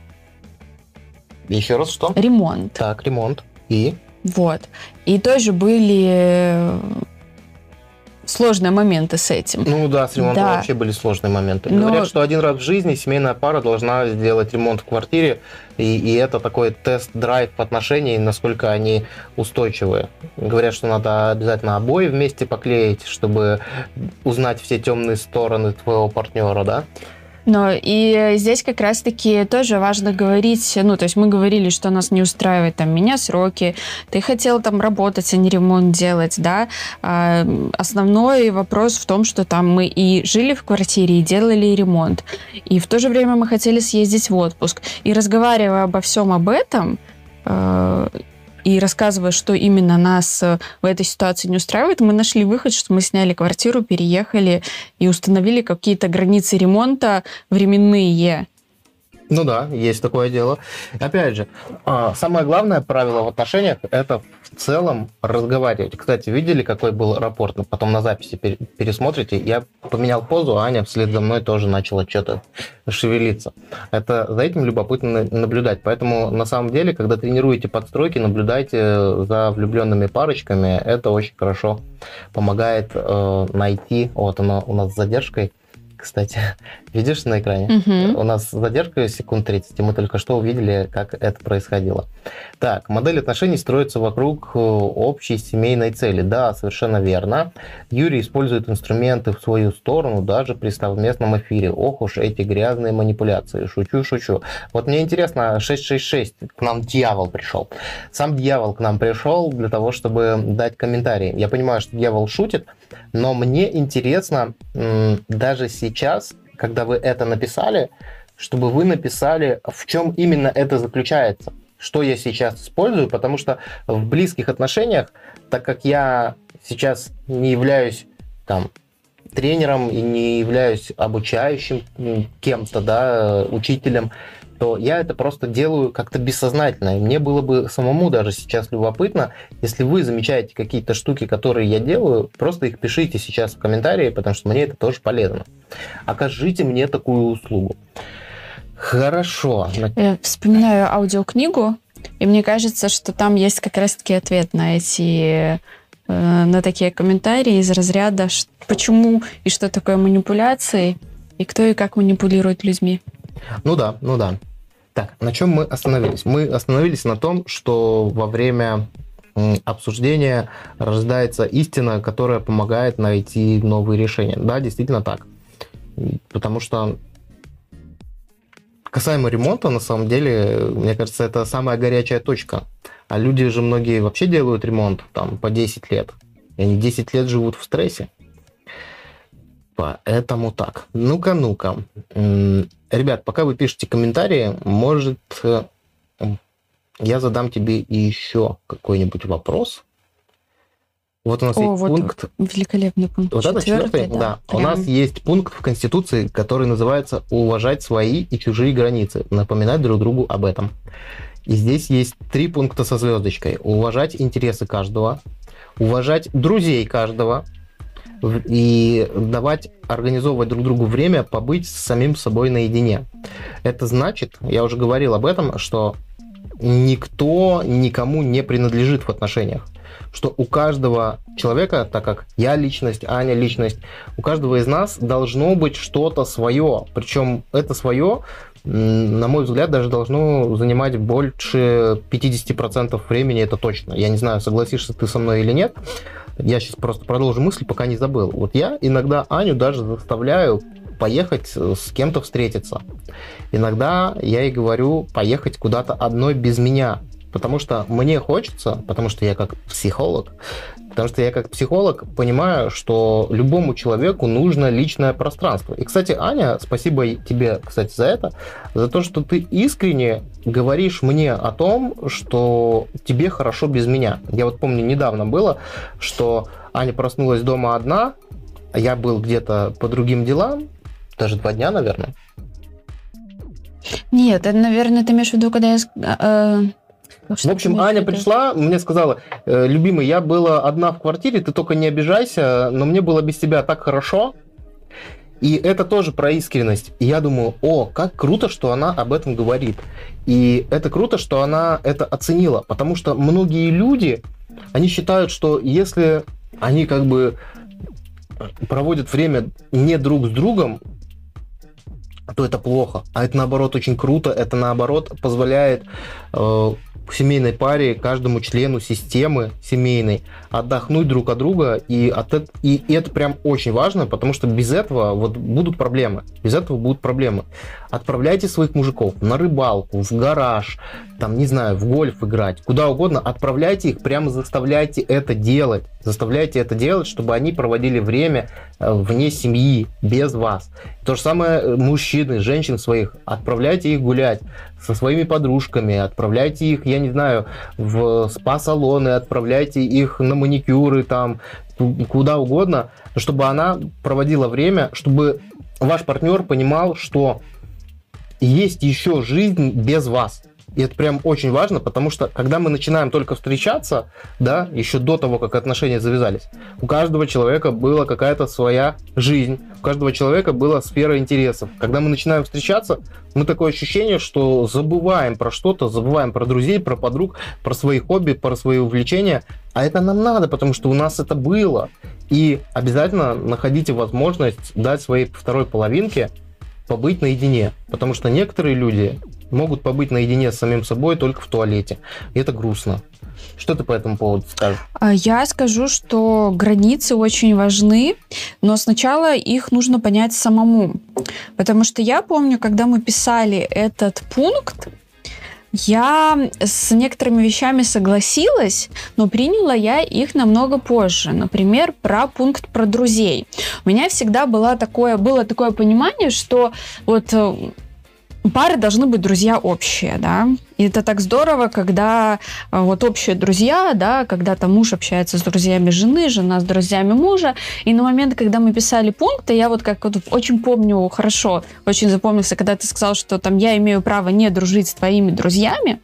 Speaker 1: Еще раз что?
Speaker 2: Ремонт.
Speaker 1: Так, ремонт. И?
Speaker 2: Вот. И тоже были э, сложные моменты с этим.
Speaker 1: Ну да, с ремонтом да. вообще были сложные моменты. Но... Говорят, что один раз в жизни семейная пара должна сделать ремонт в квартире, и, и это такой тест-драйв отношений, насколько они устойчивые. Говорят, что надо обязательно обои вместе поклеить, чтобы узнать все темные стороны твоего партнера, да?
Speaker 2: Но и здесь как раз-таки тоже важно говорить, ну, то есть мы говорили, что нас не устраивает там меня сроки, ты хотел там работать, а не ремонт делать, да. А основной вопрос в том, что там мы и жили в квартире, и делали ремонт. И в то же время мы хотели съездить в отпуск. И разговаривая обо всем об этом, э, и рассказывая, что именно нас э, в этой ситуации не устраивает, мы нашли выход, что мы сняли квартиру, переехали и установили какие-то границы ремонта временные.
Speaker 1: Ну да, есть такое дело. Опять же, а, самое главное правило в отношениях – это целом разговаривать. Кстати, видели, какой был рапорт? Потом на записи пересмотрите. Я поменял позу, а Аня вслед за мной тоже начала что-то шевелиться. Это за этим любопытно наблюдать. Поэтому на самом деле, когда тренируете подстройки, наблюдайте за влюбленными парочками. Это очень хорошо помогает э, найти. Вот оно у нас с задержкой кстати. Видишь на экране? Угу. У нас задержка секунд 30, и мы только что увидели, как это происходило. Так, модель отношений строится вокруг э, общей семейной цели. Да, совершенно верно. Юрий использует инструменты в свою сторону даже при совместном эфире. Ох уж эти грязные манипуляции. Шучу, шучу. Вот мне интересно, 666, к нам дьявол пришел. Сам дьявол к нам пришел для того, чтобы дать комментарий. Я понимаю, что дьявол шутит, но мне интересно даже сейчас, когда вы это написали, чтобы вы написали, в чем именно это заключается, что я сейчас использую, потому что в близких отношениях, так как я сейчас не являюсь там тренером и не являюсь обучающим кем-то, да, учителем, то я это просто делаю как-то бессознательно. И мне было бы самому даже сейчас любопытно, если вы замечаете какие-то штуки, которые я делаю, просто их пишите сейчас в комментарии, потому что мне это тоже полезно. Окажите мне такую услугу. Хорошо.
Speaker 2: Я вспоминаю аудиокнигу, и мне кажется, что там есть как раз-таки ответ на эти э, на такие комментарии из разряда, почему и что такое манипуляции, и кто и как манипулирует людьми.
Speaker 1: Ну да, ну да. Так, на чем мы остановились? Мы остановились на том, что во время обсуждения рождается истина, которая помогает найти новые решения. Да, действительно так. Потому что касаемо ремонта, на самом деле, мне кажется, это самая горячая точка. А люди же многие вообще делают ремонт там по 10 лет. И они 10 лет живут в стрессе. Поэтому так. Ну-ка, ну-ка. Ребят, пока вы пишете комментарии, может, э, я задам тебе еще какой-нибудь вопрос. Вот у нас О, есть вот пункт...
Speaker 2: Великолепный пункт.
Speaker 1: Вот это четвертый? Да. да. Прям... У нас есть пункт в Конституции, который называется «Уважать свои и чужие границы, напоминать друг другу об этом». И здесь есть три пункта со звездочкой. Уважать интересы каждого, уважать друзей каждого, и давать, организовывать друг другу время побыть с самим собой наедине. Это значит, я уже говорил об этом, что никто никому не принадлежит в отношениях. Что у каждого человека, так как я личность, Аня личность, у каждого из нас должно быть что-то свое. Причем это свое, на мой взгляд, даже должно занимать больше 50% времени, это точно. Я не знаю, согласишься ты со мной или нет. Я сейчас просто продолжу мысль, пока не забыл. Вот я иногда Аню даже заставляю поехать с кем-то встретиться. Иногда я ей говорю поехать куда-то одной без меня. Потому что мне хочется, потому что я как психолог, Потому что я как психолог понимаю, что любому человеку нужно личное пространство. И, кстати, Аня, спасибо тебе, кстати, за это, за то, что ты искренне говоришь мне о том, что тебе хорошо без меня. Я вот помню, недавно было, что Аня проснулась дома одна, я был где-то по другим делам, даже два дня, наверное.
Speaker 2: Нет, это, наверное, ты имеешь в виду, когда я... Э,
Speaker 1: в общем, Аня пришла, мне сказала, «Э, любимый, я была одна в квартире, ты только не обижайся, но мне было без тебя так хорошо. И это тоже про искренность. И я думаю, о, как круто, что она об этом говорит. И это круто, что она это оценила, потому что многие люди, они считают, что если они как бы проводят время не друг с другом, то это плохо. А это наоборот очень круто. Это наоборот позволяет э, семейной паре, каждому члену системы семейной отдохнуть друг от друга. И, от, и это прям очень важно, потому что без этого вот будут проблемы. Без этого будут проблемы. Отправляйте своих мужиков на рыбалку, в гараж, там, не знаю, в гольф играть, куда угодно. Отправляйте их, прямо заставляйте это делать. Заставляйте это делать, чтобы они проводили время э, вне семьи, без вас. То же самое э, мужчины, женщин своих. Отправляйте их гулять со своими подружками, отправляйте их, я не знаю, в спа-салоны, отправляйте их на маникюры, там, куда угодно, чтобы она проводила время, чтобы ваш партнер понимал, что есть еще жизнь без вас. И это прям очень важно, потому что когда мы начинаем только встречаться, да, еще до того, как отношения завязались, у каждого человека была какая-то своя жизнь, у каждого человека была сфера интересов. Когда мы начинаем встречаться, мы такое ощущение, что забываем про что-то, забываем про друзей, про подруг, про свои хобби, про свои увлечения, а это нам надо, потому что у нас это было. И обязательно находите возможность дать своей второй половинке побыть наедине, потому что некоторые люди могут побыть наедине с самим собой только в туалете. И это грустно. Что ты по этому поводу скажешь?
Speaker 2: А, я скажу, что границы очень важны, но сначала их нужно понять самому. Потому что я помню, когда мы писали этот пункт, я с некоторыми вещами согласилась, но приняла я их намного позже. Например, про пункт про друзей. У меня всегда было такое, было такое понимание, что вот э, пары должны быть друзья общие, да. И это так здорово, когда э, вот общие друзья, да, когда там муж общается с друзьями жены, жена с друзьями мужа. И на момент, когда мы писали пункты, я вот как вот очень помню хорошо, очень запомнился, когда ты сказал, что там я имею право не дружить с твоими друзьями.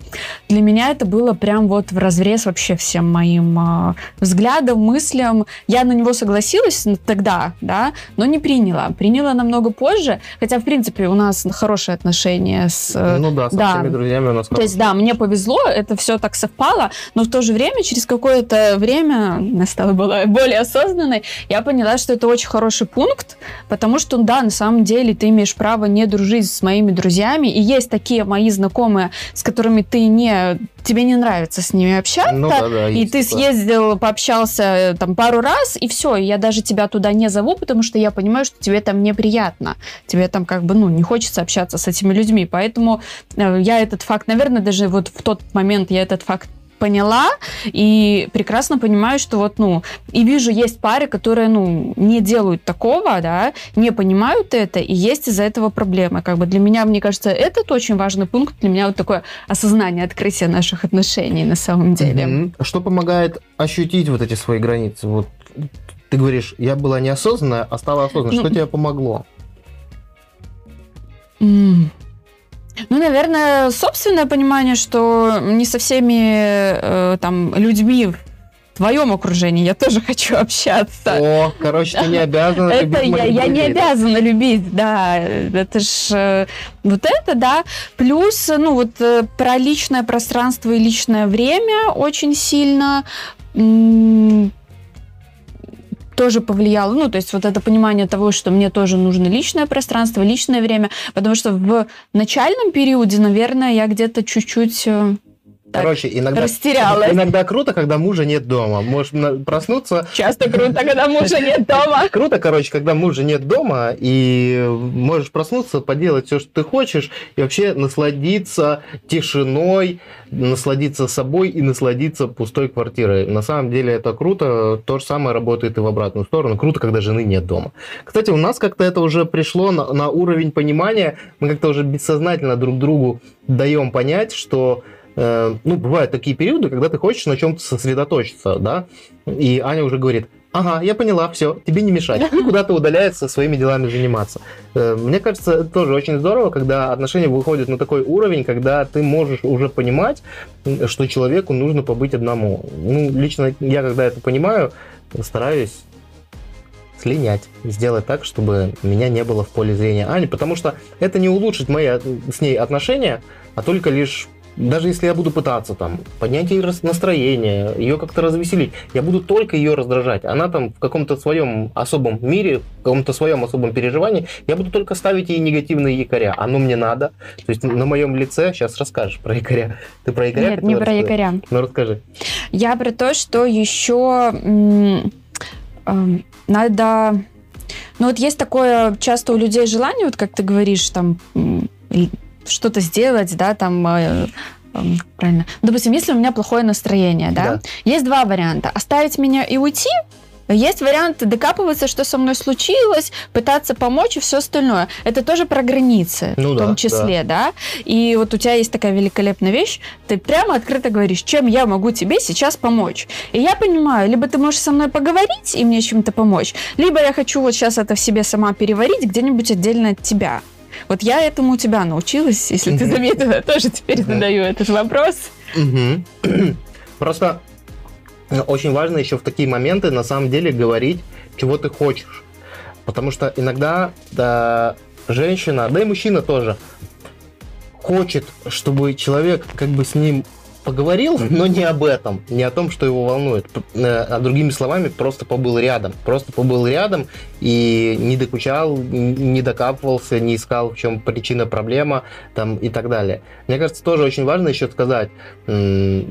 Speaker 2: Для меня это было прям вот в разрез вообще всем моим э, взглядам, мыслям. Я на него согласилась тогда, да, но не приняла. Приняла намного позже, хотя, в принципе, у нас хорошие отношения с...
Speaker 1: Э, ну да, с да. всеми друзьями у нас
Speaker 2: есть, да, мне повезло, это все так совпало, но в то же время, через какое-то время, я стала была более осознанной, я поняла, что это очень хороший пункт, потому что, да, на самом деле ты имеешь право не дружить с моими друзьями, и есть такие мои знакомые, с которыми ты не тебе не нравится с ними общаться, ну, да, да, и ты такое. съездил, пообщался э, там пару раз, и все, я даже тебя туда не зову, потому что я понимаю, что тебе там неприятно, тебе там как бы, ну, не хочется общаться с этими людьми, поэтому э, я этот факт, наверное, даже вот в тот момент я этот факт поняла и прекрасно понимаю, что вот, ну, и вижу, есть пары, которые, ну, не делают такого, да, не понимают это, и есть из-за этого проблемы. Как бы для меня, мне кажется, этот очень важный пункт, для меня вот такое осознание, открытие наших отношений на самом деле.
Speaker 1: Mm-hmm. Что помогает ощутить вот эти свои границы? Вот ты говоришь, я была неосознанная, а стала осознанной. Ну, что тебе помогло?
Speaker 2: Ну, наверное, собственное понимание, что не со всеми э, там людьми в твоем окружении я тоже хочу общаться.
Speaker 1: О, короче, ты не обязана
Speaker 2: это любить. Я, я не обязана любить, да. Это ж э, вот это, да. Плюс, ну, вот э, про личное пространство и личное время очень сильно тоже повлияло, ну, то есть вот это понимание того, что мне тоже нужно личное пространство, личное время, потому что в начальном периоде, наверное, я где-то чуть-чуть э, так
Speaker 1: Короче, иногда,
Speaker 2: растерялась.
Speaker 1: иногда круто, когда мужа нет дома. Можешь проснуться.
Speaker 2: Часто круто, когда мужа нет дома.
Speaker 1: Круто, короче, когда мужа нет дома, и можешь проснуться, поделать все, что ты хочешь, и вообще насладиться тишиной, насладиться собой и насладиться пустой квартирой. На самом деле это круто. То же самое работает и в обратную сторону. Круто, когда жены нет дома. Кстати, у нас как-то это уже пришло на, на уровень понимания. Мы как-то уже бессознательно друг другу даем понять, что э, ну, бывают такие периоды, когда ты хочешь на чем-то сосредоточиться, да, и Аня уже говорит, ага, я поняла, все, тебе не мешать, и куда-то удаляется своими делами заниматься. Э, Мне кажется, это тоже очень здорово, когда отношения выходят на такой уровень, когда ты можешь уже понимать, что человеку нужно побыть одному. Ну, лично я, когда это понимаю, стараюсь слинять, сделать так, чтобы меня не было в поле зрения Ани, потому что это не улучшит мои с ней отношения, а только лишь даже если я буду пытаться там поднять ей рас- настроение, ее как-то развеселить, я буду только ее раздражать. Она там в каком-то своем особом мире, в каком-то своем особом переживании, я буду только ставить ей негативные якоря. Оно мне надо. То есть на моем лице сейчас расскажешь про якоря. Ты про якоря?
Speaker 2: Нет, не про
Speaker 1: рассказать?
Speaker 2: якоря.
Speaker 1: Ну расскажи.
Speaker 2: Я про то, что еще м, эм, надо... Ну вот есть такое часто у людей желание, вот как ты говоришь, там м, что-то сделать, да, там... э, эм, Правильно. Допустим, если у меня плохое настроение, да,
Speaker 1: Да.
Speaker 2: есть два варианта. Оставить меня и уйти, есть вариант докапываться, что со мной случилось, пытаться помочь и все остальное. Это тоже про границы,
Speaker 1: Ну
Speaker 2: в
Speaker 1: да,
Speaker 2: том числе, да. И вот у тебя есть такая великолепная вещь, ты прямо открыто говоришь, чем я могу тебе сейчас помочь. И я понимаю, либо ты можешь со мной поговорить и мне чем-то помочь, либо я хочу вот сейчас это в себе сама переварить где-нибудь отдельно от тебя. Вот я этому у тебя научилась, если ты заметила, тоже теперь задаю этот вопрос.
Speaker 1: Просто э, очень важно еще в такие моменты на самом деле говорить, чего ты хочешь. Потому что иногда да, женщина, да и мужчина тоже, хочет, чтобы человек как бы с ним поговорил, но не об этом, не о том, что его волнует. Э, А другими словами, просто побыл рядом. Просто побыл рядом и не докучал, не докапывался, не искал, в чем причина, проблема там, и так далее. Мне кажется, тоже очень важно еще сказать, с,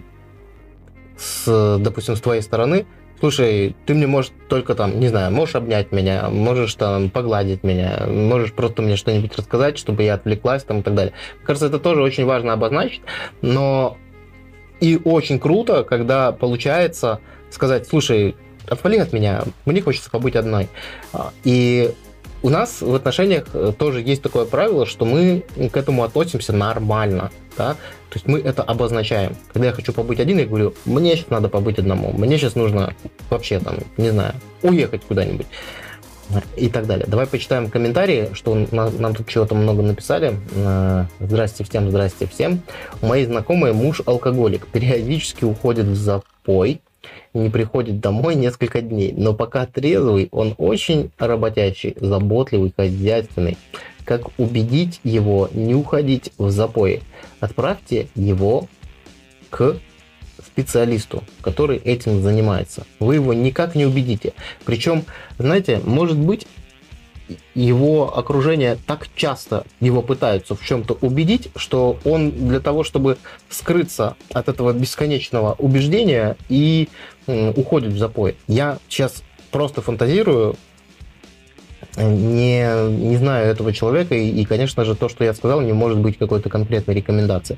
Speaker 1: допустим, с твоей стороны, слушай, ты мне можешь только там, не знаю, можешь обнять меня, можешь там погладить меня, можешь просто мне что-нибудь рассказать, чтобы я отвлеклась там и так далее. Мне кажется, это тоже очень важно обозначить, но и очень круто, когда получается сказать, слушай, отвали от меня, мне хочется побыть одной. А, И у нас в отношениях э, тоже есть такое правило, что мы к этому относимся нормально. Да? То есть мы это обозначаем. Когда я хочу побыть один, я говорю, мне сейчас надо побыть одному, мне сейчас нужно вообще там, не знаю, уехать куда-нибудь и так далее. Давай почитаем комментарии, что на- нам тут чего-то много написали. Э, Здрасте всем, здрасте всем. У моей знакомой муж алкоголик, периодически уходит в запой, не приходит домой несколько дней, но пока трезвый, он очень работящий, заботливый, хозяйственный. Как убедить его не уходить в запои? Отправьте его к специалисту, который этим занимается. Вы его никак не убедите. Причем, знаете, может быть, его окружение так часто его пытаются в чем-то убедить, что он для того, чтобы скрыться от этого бесконечного убеждения и уходит в запой. Я сейчас просто фантазирую, не, не знаю этого человека, и, и, конечно же, то, что я сказал, не может быть какой-то конкретной рекомендации.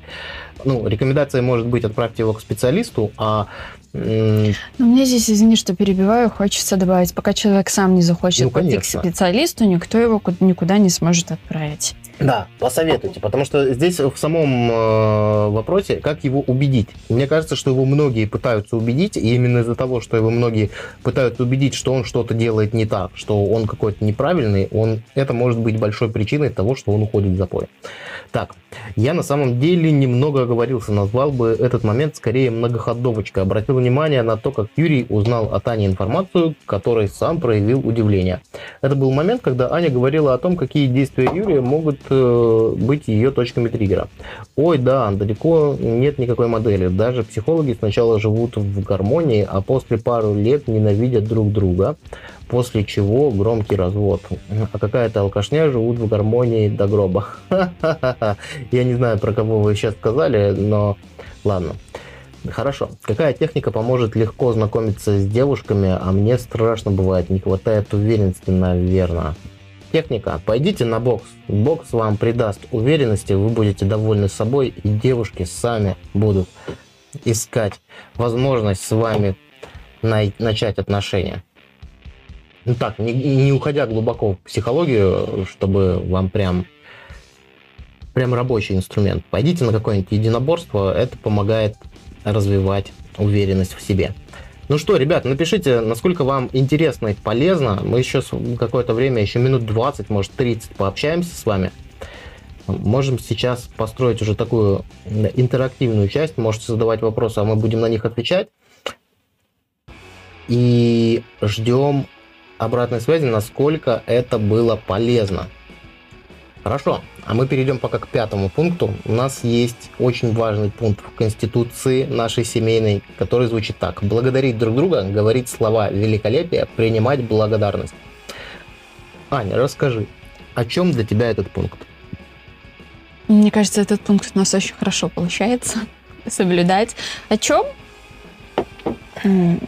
Speaker 1: Ну, рекомендация может быть отправьте его к специалисту, а
Speaker 2: Ну, мне здесь, извини, что перебиваю, хочется добавить, пока человек сам не захочет
Speaker 1: Ну,
Speaker 2: пойти к специалисту, никто его ку- никуда не сможет отправить.
Speaker 1: Да, посоветуйте, потому что здесь в самом э, вопросе, как его убедить. Мне кажется, что его многие пытаются убедить, и именно из-за того, что его многие пытаются убедить, что он что-то делает не так, что он какой-то неправильный, он, это может быть большой причиной того, что он уходит в запой. Так, я на самом деле немного оговорился, назвал бы этот момент скорее многоходовочкой. Обратил внимание на то, как Юрий узнал от Ани информацию, которой сам проявил удивление. Это был момент, когда Аня говорила о том, какие действия Юрия могут э, быть ее точками триггера. Ой, да, далеко нет никакой модели. Даже психологи сначала живут в гармонии, а после пару лет ненавидят друг друга, после чего громкий развод. А какая-то алкашня живут в гармонии до гроба. Я не знаю, про кого вы сейчас сказали, но ладно. Хорошо. Какая техника поможет легко знакомиться с девушками, а мне страшно бывает, не хватает уверенности, наверное. Техника. Пойдите на бокс. Бокс вам придаст уверенности, вы будете довольны собой, и девушки сами будут искать возможность с вами на- начать отношения. Ну так, не, не уходя глубоко в психологию, чтобы вам прям прям рабочий инструмент. Пойдите на какое-нибудь единоборство, это помогает развивать уверенность в себе. Ну что, ребят, напишите, насколько вам интересно и полезно. Мы еще какое-то время, еще минут 20, может 30 пообщаемся с вами. Можем сейчас построить уже такую интерактивную часть. Можете задавать вопросы, а мы будем на них отвечать. И ждем обратной связи, насколько это было полезно. Хорошо, а мы перейдем пока к пятому пункту. У нас есть очень важный пункт в Конституции нашей семейной, который звучит так. Благодарить друг друга, говорить слова великолепия, принимать благодарность. Аня, расскажи, о чем для тебя этот пункт?
Speaker 2: Мне кажется, этот пункт у нас очень хорошо получается соблюдать. О чем?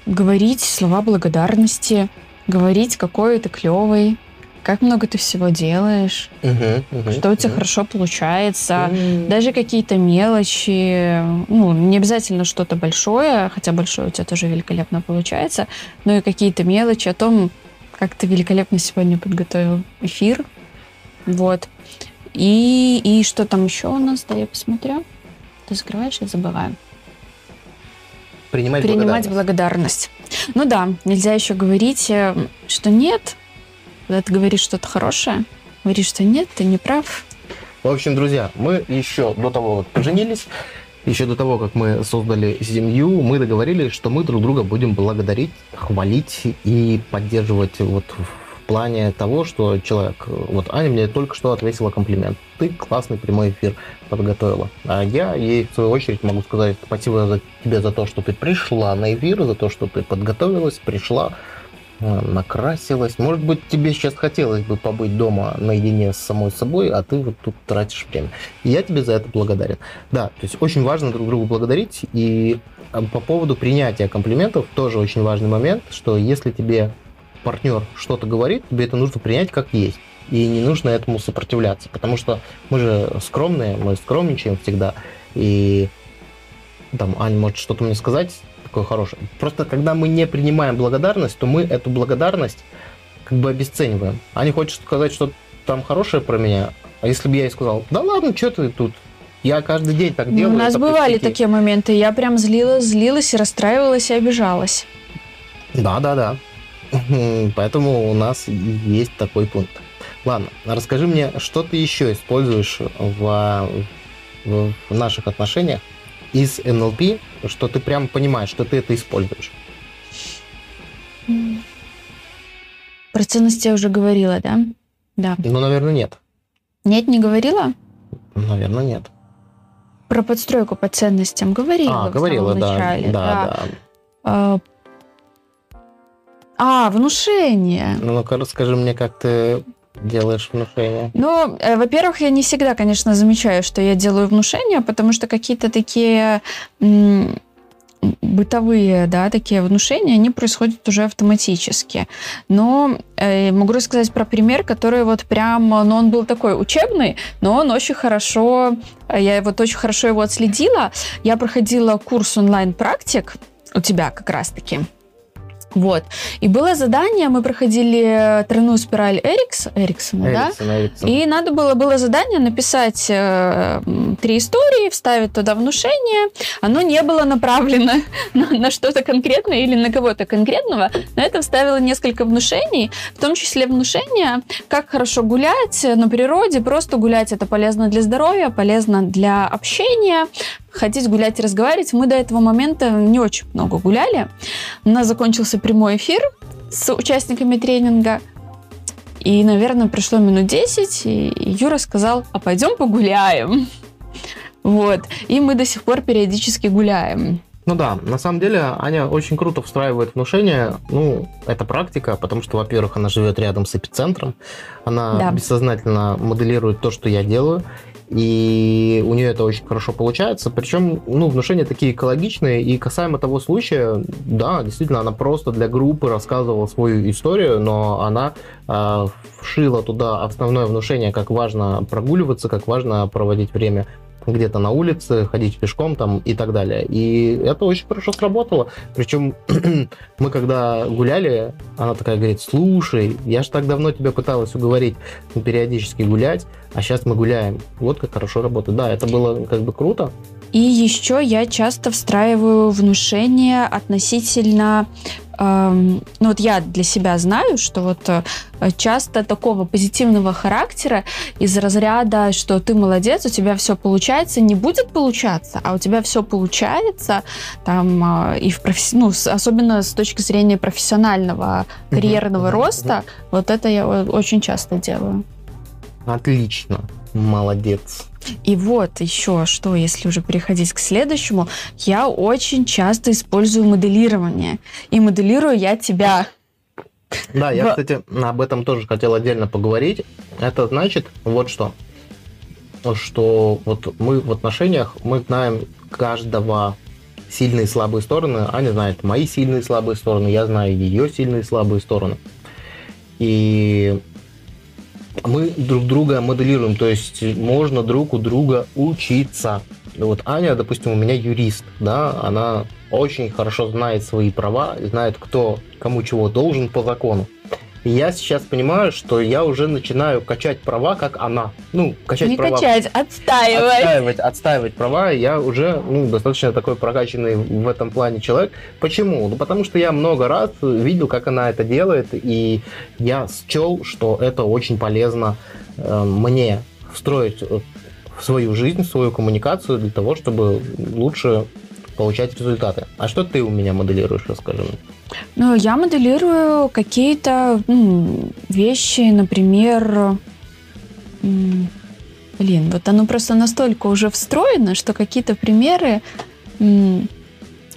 Speaker 2: Говорить слова благодарности, говорить, какой ты клевый, как много ты всего делаешь,
Speaker 1: угу, угу,
Speaker 2: что у тебя
Speaker 1: угу.
Speaker 2: хорошо получается,
Speaker 1: М.
Speaker 2: даже какие-то мелочи, ну, не обязательно что-то большое, хотя большое у тебя тоже великолепно получается, но и какие-то мелочи о том, как ты великолепно сегодня подготовил эфир, вот. И, и что там еще у нас, да, я посмотрю. Ты закрываешь, я забываю.
Speaker 1: Принимать,
Speaker 2: Принимать
Speaker 1: благодарность.
Speaker 2: благодарность. Ну да, нельзя еще говорить, э, что нет, когда ты говоришь что-то хорошее, говоришь, что нет, ты не прав.
Speaker 1: В общем, друзья, мы еще до того, как поженились, еще до того, как мы создали семью, мы договорились, что мы друг друга будем благодарить, хвалить и поддерживать вот плане того, что человек... Вот Аня мне только что ответила комплимент. Ты классный прямой эфир подготовила. А я ей, в свою очередь, могу сказать спасибо за, тебе за то, что ты пришла на эфир, за то, что ты подготовилась, пришла, э, накрасилась. Может быть, тебе сейчас хотелось бы побыть дома наедине с самой собой, а ты вот тут тратишь время. Я тебе за это благодарен. Да, то есть очень важно друг другу благодарить. И э, по поводу принятия комплиментов тоже очень важный момент, что если тебе партнер что-то говорит, тебе это нужно принять как есть. И не нужно этому сопротивляться, потому что мы же скромные, мы скромничаем всегда. И там Аня может что-то мне сказать такое хорошее. Просто когда мы не принимаем благодарность, то мы эту благодарность как бы обесцениваем. Аня хочет сказать что-то там хорошее про меня, а если бы я ей сказал, да ладно, что ты тут, я каждый день так делаю.
Speaker 2: у нас бывали
Speaker 1: пустяки».
Speaker 2: такие моменты. Я прям злилась, злилась и расстраивалась и обижалась.
Speaker 1: Да, да, да. Поэтому у нас есть такой пункт. Ладно, расскажи мне, что ты еще используешь в, в наших отношениях из НЛП, что ты прям понимаешь, что ты это используешь.
Speaker 2: Про ценности я уже говорила, да? Да.
Speaker 1: Ну, наверное, нет.
Speaker 2: Нет, не говорила?
Speaker 1: Наверное, нет.
Speaker 2: Про подстройку по ценностям говорила.
Speaker 1: а, говорила, да,
Speaker 2: начале,
Speaker 1: да, да.
Speaker 2: А, внушение.
Speaker 1: Ну, ну-ка, расскажи мне, как ты делаешь внушение.
Speaker 2: Ну, э, во-первых, я не всегда, конечно, замечаю, что я делаю внушение, потому что какие-то такие м, бытовые, да, такие внушения, они происходят уже автоматически. Но э, могу рассказать про пример, который вот прям, ну, он был такой учебный, но он очень хорошо, э, я вот очень хорошо его отследила. Я проходила курс онлайн-практик у тебя как раз-таки. Вот. И было задание, мы проходили тройную спираль Эрикс, Эриксона, да?
Speaker 1: Эриксон, Эриксон.
Speaker 2: И надо было, было задание написать э, три истории, вставить туда внушение. Оно не было направлено на, на что-то конкретное или на кого-то конкретного. На это вставила несколько внушений, в том числе внушение, как хорошо гулять на природе. Просто гулять это полезно для здоровья, полезно для общения. Ходить, гулять и разговаривать. Мы до этого момента не очень много гуляли. У нас закончился прямой эфир с участниками тренинга. И, наверное, прошло минут 10, и Юра сказал, а пойдем погуляем. Вот. И мы до сих пор периодически гуляем.
Speaker 1: Ну да, на самом деле Аня очень круто встраивает внушение. Ну, это практика, потому что, во-первых, она живет рядом с эпицентром, она да. бессознательно моделирует то, что я делаю, и у нее это очень хорошо получается. Причем, ну, внушения такие экологичные, и касаемо того случая, да, действительно, она просто для группы рассказывала свою историю, но она э, вшила туда основное внушение, как важно прогуливаться, как важно проводить время где-то на улице, ходить пешком там и так далее. И это очень хорошо сработало. Причем мы когда гуляли, она такая говорит, слушай, я же так давно тебя пыталась уговорить периодически гулять, а сейчас мы гуляем. Вот как хорошо работает. Да, это было как бы круто.
Speaker 2: И еще я часто встраиваю внушение относительно ну вот я для себя знаю, что вот э, часто такого позитивного характера из разряда, что ты молодец, у тебя все получается, не будет получаться, а у тебя все получается, там а, и в професс... ну, особенно с точки зрения профессионального карьерного роста, вот это я очень часто делаю.
Speaker 1: Отлично, молодец.
Speaker 2: И вот еще что, если уже переходить к следующему, я очень часто использую моделирование. И моделирую я тебя.
Speaker 1: Да, я, кстати, об этом тоже хотел отдельно поговорить. Это значит вот что. Что вот мы в отношениях, мы знаем каждого сильные и слабые стороны. Аня знает мои сильные и слабые стороны, я знаю ее сильные и слабые стороны. И мы друг друга моделируем, то есть можно друг у друга учиться. Вот Аня, допустим, у меня юрист, да, она очень хорошо знает свои права, знает, кто кому чего должен по закону я сейчас понимаю, что я уже начинаю качать права, как она. Ну, качать
Speaker 2: Не
Speaker 1: права.
Speaker 2: качать, отстаивать.
Speaker 1: Отстаивать, отстаивать права. Я уже ну, достаточно такой прокачанный в этом плане человек. Почему? Ну, потому что я много раз видел, как она это делает, и я счел, что это очень полезно э, мне встроить в свою жизнь, в свою коммуникацию для того, чтобы лучше получать результаты. А что ты у меня моделируешь, расскажи мне.
Speaker 2: Ну, я моделирую какие-то ну, вещи, например, блин, вот оно просто настолько уже встроено, что какие-то примеры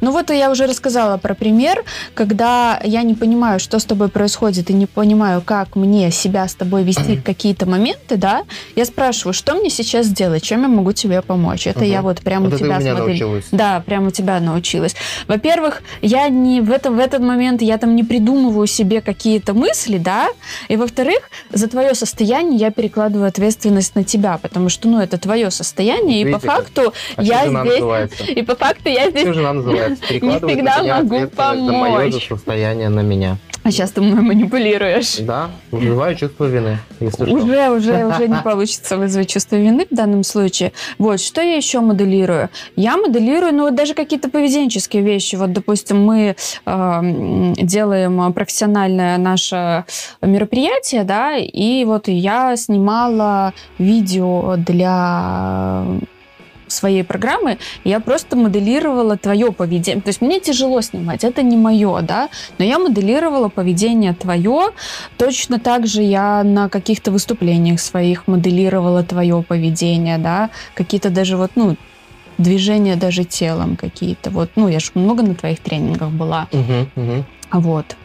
Speaker 2: ну вот я уже рассказала про пример, когда я не понимаю, что с тобой происходит, и не понимаю, как мне себя с тобой вести в какие-то моменты, да, я спрашиваю, что мне сейчас сделать, чем я могу тебе помочь. Это угу. я вот прямо вот у тебя смотрю. Да, прямо у тебя научилась. Во-первых, я не в, это, в этот момент, я там не придумываю себе какие-то мысли, да, и во-вторых, за твое состояние я перекладываю ответственность на тебя, потому что, ну, это твое состояние, Видите, и по факту а я здесь... Называется? И по факту я здесь...
Speaker 1: Не всегда могу помочь. состояние на меня.
Speaker 2: А сейчас ты мной манипулируешь.
Speaker 1: Да, вызываю чувство вины.
Speaker 2: Если уже, что. уже, уже не получится вызвать чувство вины в данном случае. Вот, что я еще моделирую? Я моделирую, ну, вот даже какие-то поведенческие вещи. Вот, допустим, мы э, делаем профессиональное наше мероприятие, да, и вот я снимала видео для своей программы я просто моделировала твое поведение. То есть мне тяжело снимать, это не мое, да, но я моделировала поведение твое. Точно так же я на каких-то выступлениях своих моделировала твое поведение, да, какие-то даже вот, ну, движения даже телом какие-то. Вот, ну, я же много на твоих тренингах была. Угу, угу. Вот.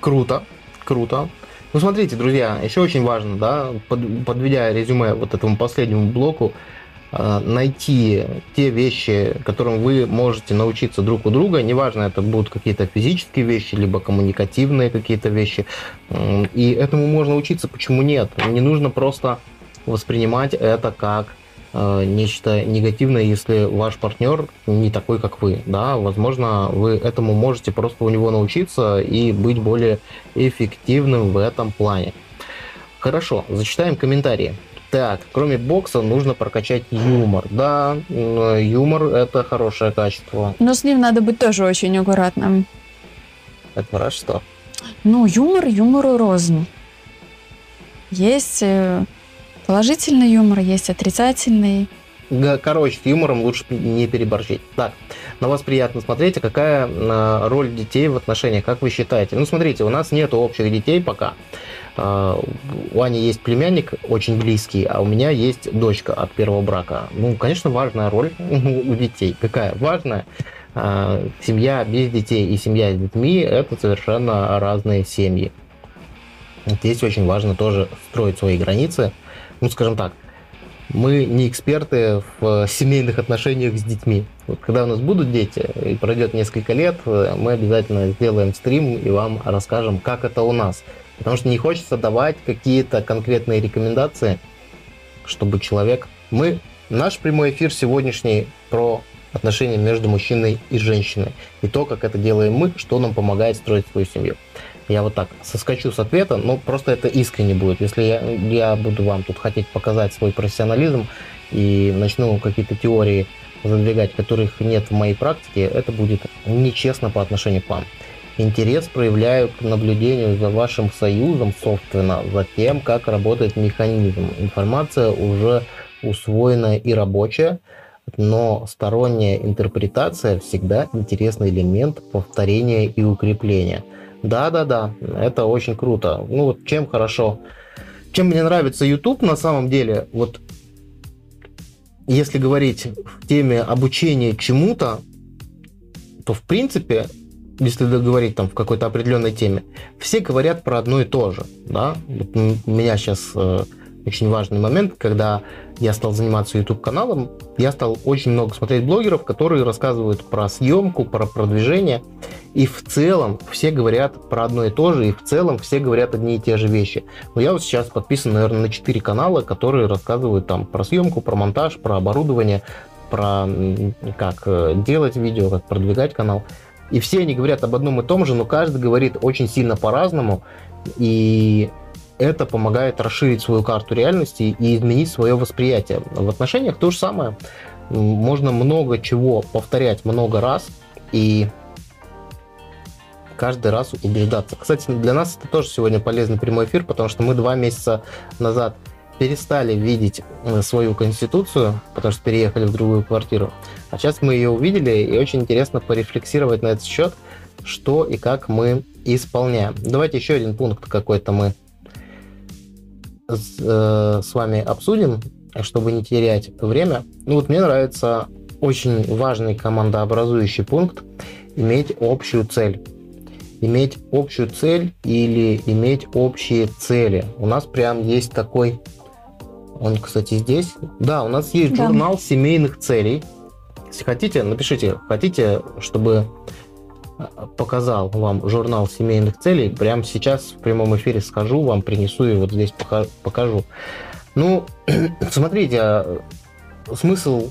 Speaker 1: Круто, круто. Ну, смотрите, друзья, еще очень важно, да, под, подведя резюме вот этому последнему блоку, найти те вещи, которым вы можете научиться друг у друга, неважно, это будут какие-то физические вещи, либо коммуникативные какие-то вещи, и этому можно учиться, почему нет? Не нужно просто воспринимать это как э, нечто негативное, если ваш партнер не такой, как вы, да, возможно, вы этому можете просто у него научиться и быть более эффективным в этом плане. Хорошо, зачитаем комментарии. Так, кроме бокса нужно прокачать юмор. Да, юмор это хорошее качество.
Speaker 2: Но с ним надо быть тоже очень аккуратным.
Speaker 1: Это раз что?
Speaker 2: Ну, юмор юмору рознь. Есть э, положительный юмор, есть отрицательный.
Speaker 1: короче, с юмором лучше не переборщить. Так, на вас приятно смотреть, а какая э, роль детей в отношениях, как вы считаете? Ну, смотрите, у нас нет общих детей пока. Э, у Ани есть племянник очень близкий, а у меня есть дочка от первого брака. Ну, конечно, важная роль у детей. Какая? Важная. Э, семья без детей и семья с детьми – это совершенно разные семьи. Здесь очень важно тоже строить свои границы. Ну, скажем так, мы не эксперты в семейных отношениях с детьми. Вот когда у нас будут дети, и пройдет несколько лет, мы обязательно сделаем стрим и вам расскажем, как это у нас. Потому что не хочется давать какие-то конкретные рекомендации, чтобы человек... Мы... Наш прямой эфир сегодняшний про отношения между мужчиной и женщиной. И то, как это делаем мы, что нам помогает строить свою семью. Я вот так соскочу с ответа, но просто это искренне будет. Если я, я буду вам тут хотеть показать свой профессионализм и начну какие-то теории задвигать, которых нет в моей практике, это будет нечестно по отношению к вам. Интерес проявляю к наблюдению за вашим союзом, собственно, за тем, как работает механизм. Информация уже усвоенная и рабочая, но сторонняя интерпретация всегда интересный элемент повторения и укрепления – да-да-да, это очень круто. Ну вот чем хорошо, чем мне нравится YouTube на самом деле, вот если говорить в теме обучения чему-то, то в принципе, если говорить там в какой-то определенной теме, все говорят про одно и то же, да. Вот у меня сейчас э, очень важный момент, когда я стал заниматься YouTube каналом, я стал очень много смотреть блогеров, которые рассказывают про съемку, про продвижение. И в целом все говорят про одно и то же, и в целом все говорят одни и те же вещи. Но я вот сейчас подписан, наверное, на 4 канала, которые рассказывают там про съемку, про монтаж, про оборудование, про как э, делать видео, как продвигать канал. И все они говорят об одном и том же, но каждый говорит очень сильно по-разному. И это помогает расширить свою карту реальности и изменить свое восприятие. В отношениях то же самое. Можно много чего повторять много раз и каждый раз убеждаться. Кстати, для нас это тоже сегодня полезный прямой эфир, потому что мы два месяца назад перестали видеть э, свою конституцию, потому что переехали в другую квартиру. А сейчас мы ее увидели, и очень интересно порефлексировать на этот счет, что и как мы исполняем. Давайте еще один пункт какой-то мы с, э, с вами обсудим, чтобы не терять время. Ну вот мне нравится очень важный командообразующий пункт иметь общую цель иметь общую цель или иметь общие цели. У нас прям есть такой, он, кстати, здесь. Да, у нас есть да. журнал семейных целей. Если хотите, напишите, хотите, чтобы э, показал вам журнал семейных целей. Прямо сейчас в прямом эфире скажу вам, принесу и вот здесь покажу. Ну, смотрите, а, смысл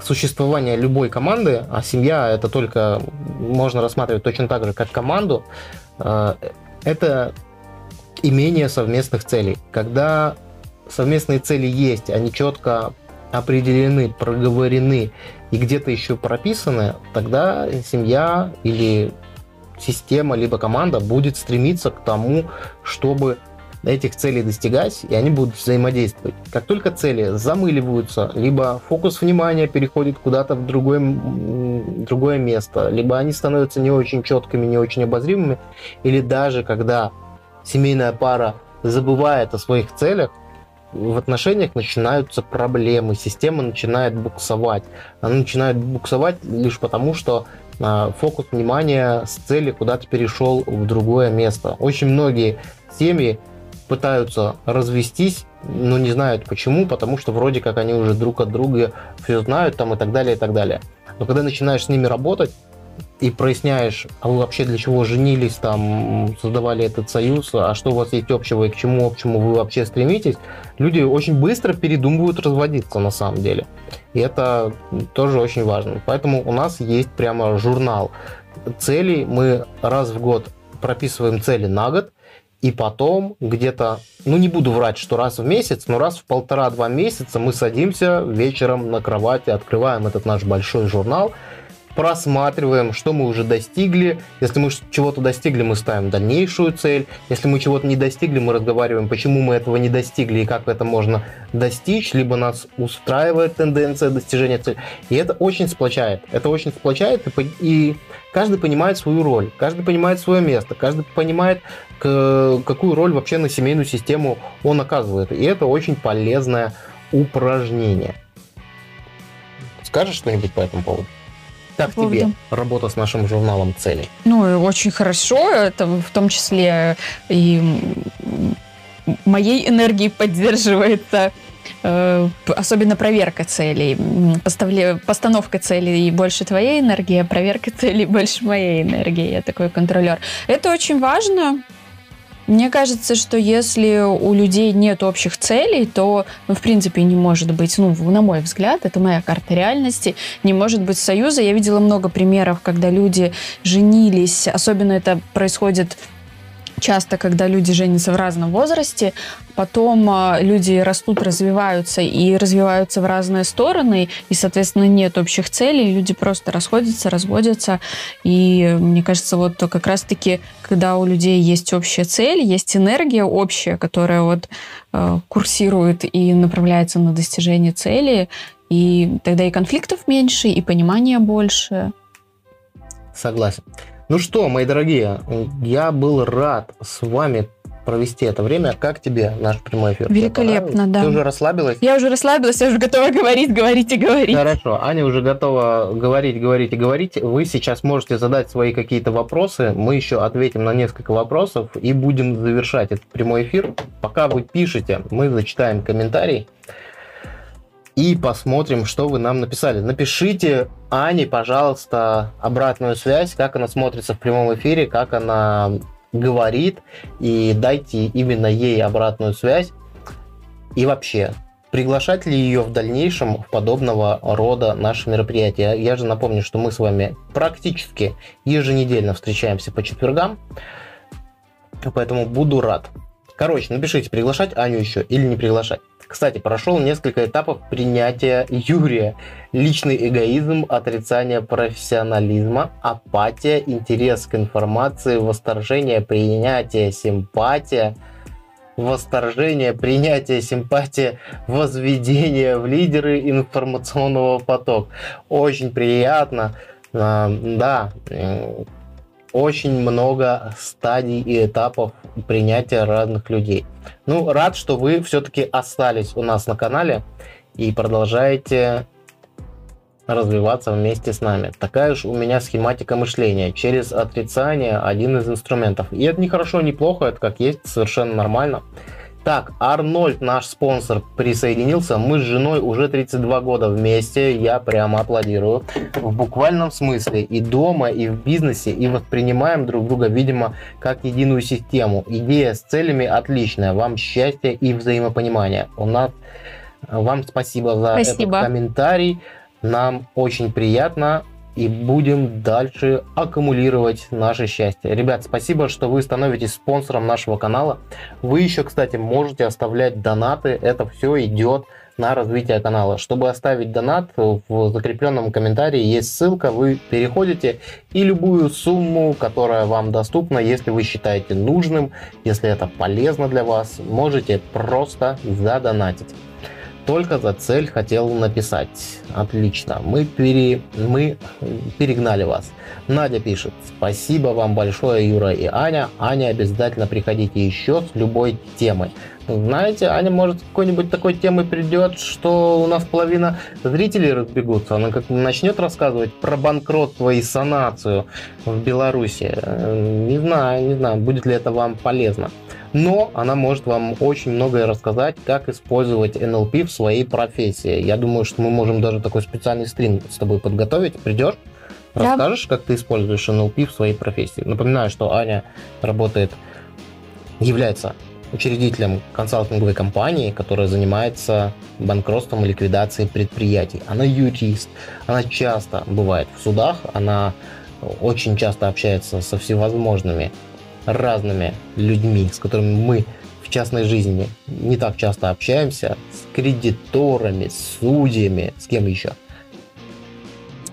Speaker 1: существования любой команды, а семья это только можно рассматривать точно так же, как команду, э, это имение совместных целей. Когда совместные цели есть, они четко определены, проговорены и где-то еще прописаны, тогда семья или система, либо команда будет стремиться к тому, чтобы этих целей достигать, и они будут взаимодействовать. Как только цели замыливаются, либо фокус внимания переходит куда-то в другое, другое место, либо они становятся не очень четкими, не очень обозримыми, или даже когда семейная пара забывает о своих целях, в отношениях начинаются проблемы, система начинает буксовать. Она начинает буксовать лишь потому, что а, фокус внимания с цели куда-то перешел в другое место. Очень многие семьи пытаются развестись, но не знают почему, потому что вроде как они уже друг от друга все знают там и так далее, и так далее. Но когда начинаешь с ними работать и проясняешь, а вы вообще для чего женились, там, создавали этот союз, а что у вас есть общего и к чему общему вы вообще стремитесь, люди очень быстро передумывают разводиться на самом деле. И это тоже очень важно. Поэтому у нас есть прямо журнал целей. Мы раз в год прописываем цели на год, и потом где-то, ну не буду врать, что раз в месяц, но раз в полтора-два месяца мы садимся вечером на кровати, открываем этот наш большой журнал, просматриваем, что мы уже достигли. Если мы чего-то достигли, мы ставим дальнейшую цель. Если мы чего-то не достигли, мы разговариваем, почему мы этого не достигли и как это можно достичь, либо нас устраивает тенденция достижения цели. И это очень сплочает. Это очень сплочает, и, и каждый понимает свою роль, каждый понимает свое место, каждый понимает, к, какую роль вообще на семейную систему он оказывает. И это очень полезное упражнение. Скажешь что-нибудь по этому поводу? Как по тебе работа с нашим журналом «Цели»?
Speaker 2: Ну, очень хорошо. Это в том числе и моей энергией поддерживается э, особенно проверка целей. Поставле, постановка целей больше твоей энергии, а проверка целей больше моей энергии. Я такой контролер. Это очень важно, мне кажется, что если у людей нет общих целей, то, ну, в принципе, не может быть, ну, на мой взгляд, это моя карта реальности, не может быть союза. Я видела много примеров, когда люди женились, особенно это происходит часто, когда люди женятся в разном возрасте, потом а, люди растут, развиваются и развиваются в разные стороны, и, соответственно, нет общих целей, люди просто расходятся, разводятся. И мне кажется, вот как раз-таки, когда у людей есть общая цель, есть энергия общая, которая вот э, курсирует и направляется на достижение цели, и тогда и конфликтов меньше, и понимания больше.
Speaker 1: Согласен. Ну что, мои дорогие, я был рад с вами провести это время. Как тебе наш прямой эфир?
Speaker 2: Великолепно, да.
Speaker 1: Ты уже расслабилась?
Speaker 2: Я уже расслабилась, я уже готова говорить, говорить и говорить.
Speaker 1: Хорошо, Аня уже готова говорить, говорить и говорить. Вы сейчас можете задать свои какие-то вопросы. Мы еще ответим на несколько вопросов и будем завершать этот прямой эфир. Пока вы пишете, мы зачитаем комментарий и посмотрим, что вы нам написали. Напишите Ане, пожалуйста, обратную связь, как она смотрится в прямом эфире, как она говорит, и дайте именно ей обратную связь. И вообще, приглашать ли ее в дальнейшем в подобного рода наши мероприятия? Я же напомню, что мы с вами практически еженедельно встречаемся по четвергам, поэтому буду рад. Короче, напишите, приглашать Аню еще или не приглашать. Кстати, прошел несколько этапов принятия Юрия. Личный эгоизм, отрицание профессионализма, апатия, интерес к информации, восторжение, принятие, симпатия, восторжение, принятие, симпатия, возведение в лидеры информационного потока. Очень приятно. Да, очень много стадий и этапов принятия разных людей. Ну, рад, что вы все-таки остались у нас на канале и продолжаете развиваться вместе с нами. Такая уж у меня схематика мышления. Через отрицание один из инструментов. И это не хорошо, не плохо, это как есть, совершенно нормально. Так, Арнольд, наш спонсор, присоединился. Мы с женой уже 32 года вместе. Я прямо аплодирую. В буквальном смысле. И дома, и в бизнесе. И воспринимаем друг друга, видимо, как единую систему. Идея с целями отличная. Вам счастья и взаимопонимания. У нас... Вам спасибо за спасибо. этот комментарий. Нам очень приятно и будем дальше аккумулировать наше счастье. Ребят, спасибо, что вы становитесь спонсором нашего канала. Вы еще, кстати, можете оставлять донаты. Это все идет на развитие канала. Чтобы оставить донат, в закрепленном комментарии есть ссылка, вы переходите и любую сумму, которая вам доступна, если вы считаете нужным, если это полезно для вас, можете просто задонатить только за цель хотел написать. Отлично. Мы, пере... мы перегнали вас. Надя пишет. Спасибо вам большое, Юра и Аня. Аня, обязательно приходите еще с любой темой. Знаете, Аня может какой-нибудь такой темой придет, что у нас половина зрителей разбегутся. Она как начнет рассказывать про банкротство и санацию в Беларуси. Не знаю, не знаю, будет ли это вам полезно но она может вам очень многое рассказать, как использовать НЛП в своей профессии. Я думаю, что мы можем даже такой специальный стрим с тобой подготовить. Придешь? Расскажешь, как ты используешь НЛП в своей профессии? Напоминаю, что Аня работает, является учредителем консалтинговой компании, которая занимается банкротством и ликвидацией предприятий. Она юрист, она часто бывает в судах, она очень часто общается со всевозможными разными людьми, с которыми мы в частной жизни не так часто общаемся, с кредиторами, с судьями, с кем еще?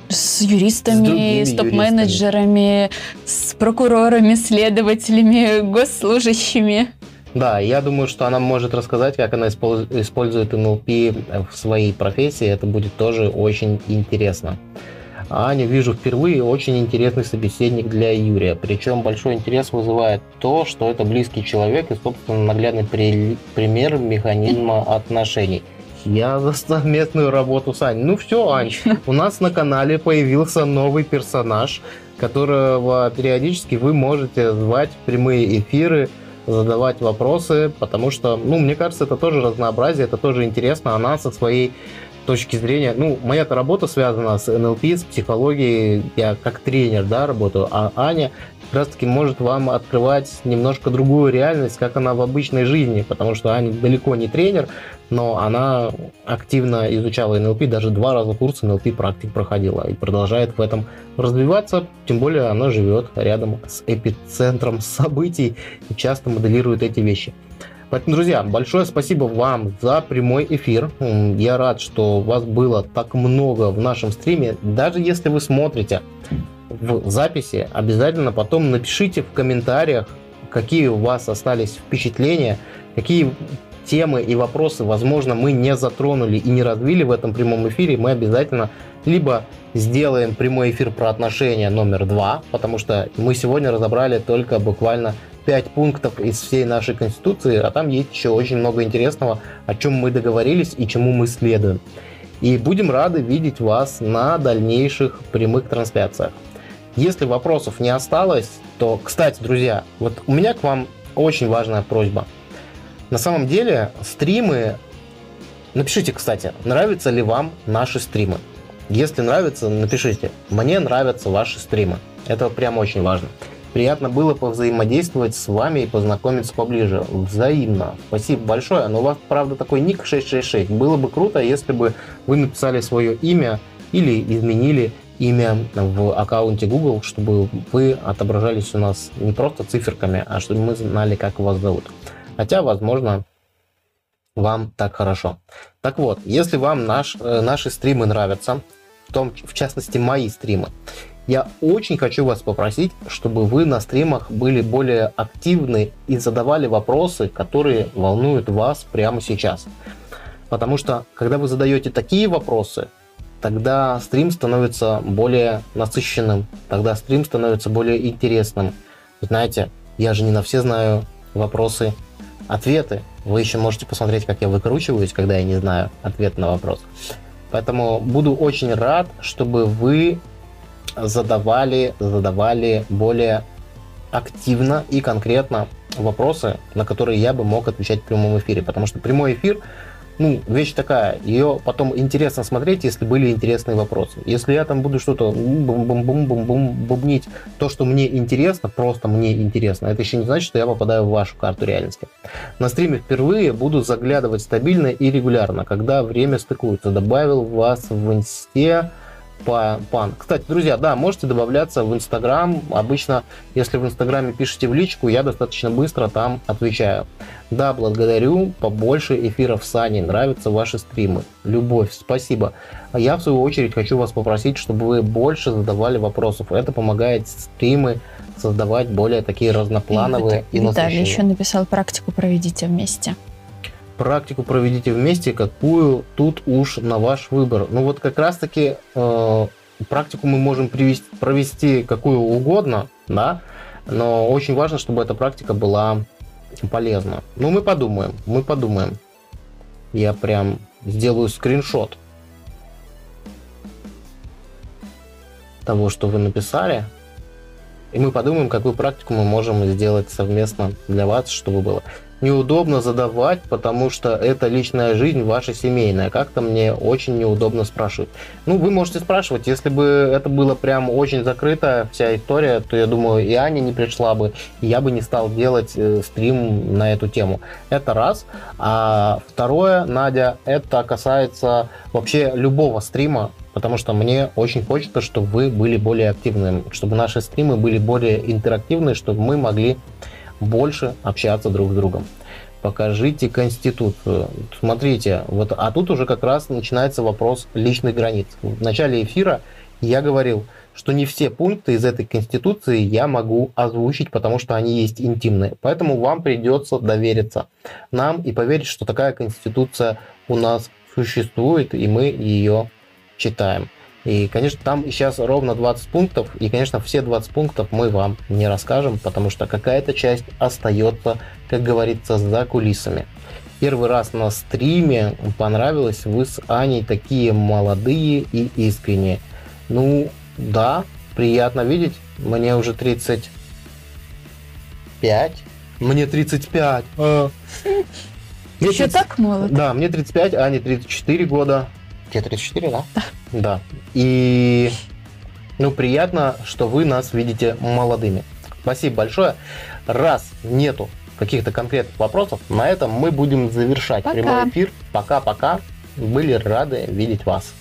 Speaker 2: С юристами, с, с топ-менеджерами, с прокурорами, следователями, госслужащими.
Speaker 1: Да, я думаю, что она может рассказать, как она использует НЛП в своей профессии. Это будет тоже очень интересно. Аню вижу впервые, очень интересный собеседник для Юрия. Причем большой интерес вызывает то, что это близкий человек и, собственно, наглядный при... пример механизма отношений. Я за совместную работу с Аней. Ну все, Ань, у нас на канале появился новый персонаж, которого периодически вы можете звать в прямые эфиры задавать вопросы, потому что, ну, мне кажется, это тоже разнообразие, это тоже интересно. Она со своей точки зрения, ну, моя-то работа связана с НЛП, с психологией, я как тренер, да, работаю, а Аня как раз-таки может вам открывать немножко другую реальность, как она в обычной жизни, потому что Аня далеко не тренер, но она активно изучала НЛП, даже два раза курс НЛП практик проходила и продолжает в этом развиваться, тем более она живет рядом с эпицентром событий и часто моделирует эти вещи. Поэтому, друзья, большое спасибо вам за прямой эфир. Я рад, что вас было так много в нашем стриме. Даже если вы смотрите в записи, обязательно потом напишите в комментариях, какие у вас остались впечатления, какие темы и вопросы, возможно, мы не затронули и не развили в этом прямом эфире, мы обязательно либо сделаем прямой эфир про отношения номер два, потому что мы сегодня разобрали только буквально 5 пунктов из всей нашей Конституции, а там есть еще очень много интересного, о чем мы договорились и чему мы следуем. И будем рады видеть вас на дальнейших прямых трансляциях. Если вопросов не осталось, то, кстати, друзья, вот у меня к вам очень важная просьба. На самом деле, стримы... Напишите, кстати, нравятся ли вам наши стримы. Если нравится, напишите. Мне нравятся ваши стримы. Это прям очень важно. Приятно было повзаимодействовать с вами и познакомиться поближе. Взаимно. Спасибо большое. Но у вас, правда, такой ник 666. Было бы круто, если бы вы написали свое имя или изменили имя в аккаунте Google, чтобы вы отображались у нас не просто циферками, а чтобы мы знали, как вас зовут. Хотя, возможно, вам так хорошо. Так вот, если вам наш, э, наши стримы нравятся, в, том, в частности мои стримы, я очень хочу вас попросить, чтобы вы на стримах были более активны и задавали вопросы, которые волнуют вас прямо сейчас. Потому что, когда вы задаете такие вопросы, тогда стрим становится более насыщенным, тогда стрим становится более интересным. Знаете, я же не на все знаю вопросы, ответы. Вы еще можете посмотреть, как я выкручиваюсь, когда я не знаю ответ на вопрос. Поэтому буду очень рад, чтобы вы задавали, задавали более активно и конкретно вопросы, на которые я бы мог отвечать в прямом эфире. Потому что прямой эфир, ну, вещь такая, ее потом интересно смотреть, если были интересные вопросы. Если я там буду что-то бум-бум-бум-бум-бум бубнить, то, что мне интересно, просто мне интересно, это еще не значит, что я попадаю в вашу карту реальности. На стриме впервые буду заглядывать стабильно и регулярно, когда время стыкуется. Добавил вас в инсте, пан. Кстати, друзья, да, можете добавляться в Инстаграм. Обычно, если в Инстаграме пишете в личку, я достаточно быстро там отвечаю. Да, благодарю. Побольше эфиров с Аней. Нравятся ваши стримы. Любовь, спасибо. Я, в свою очередь, хочу вас попросить, чтобы вы больше задавали вопросов. Это помогает стримы создавать более такие разноплановые и,
Speaker 2: и Виталий еще написал практику «Проведите вместе»
Speaker 1: практику проведите вместе, какую тут уж на ваш выбор. Ну вот как раз-таки э, практику мы можем привести, провести какую угодно, да, но очень важно, чтобы эта практика была полезна. Ну мы подумаем, мы подумаем. Я прям сделаю скриншот того, что вы написали. И мы подумаем, какую практику мы можем сделать совместно для вас, чтобы было неудобно задавать, потому что это личная жизнь ваша семейная. Как-то мне очень неудобно спрашивать. Ну, вы можете спрашивать, если бы это было прям очень закрытая вся история, то я думаю, и Аня не пришла бы, и я бы не стал делать э, стрим на эту тему. Это раз. А второе, Надя, это касается вообще любого стрима, потому что мне очень хочется, чтобы вы были более активными, чтобы наши стримы были более интерактивные, чтобы мы могли больше общаться друг с другом. Покажите Конституцию. Смотрите, вот, а тут уже как раз начинается вопрос личных границ. В начале эфира я говорил, что не все пункты из этой Конституции я могу озвучить, потому что они есть интимные. Поэтому вам придется довериться нам и поверить, что такая Конституция у нас существует, и мы ее читаем. И, конечно, там сейчас ровно 20 пунктов, и, конечно, все 20 пунктов мы вам не расскажем, потому что какая-то часть остается, как говорится, за кулисами. Первый раз на стриме понравилось, вы с Аней такие молодые и искренние. Ну, да, приятно видеть. Мне уже 35. Мне 35. А.
Speaker 2: Еще 30... так молод?
Speaker 1: Да, мне 35, а Ане 34 года. Тебе 34, да? Да. И ну, приятно, что вы нас видите молодыми. Спасибо большое. Раз нету каких-то конкретных вопросов, на этом мы будем завершать Пока. прямой эфир. Пока-пока. Были рады видеть вас.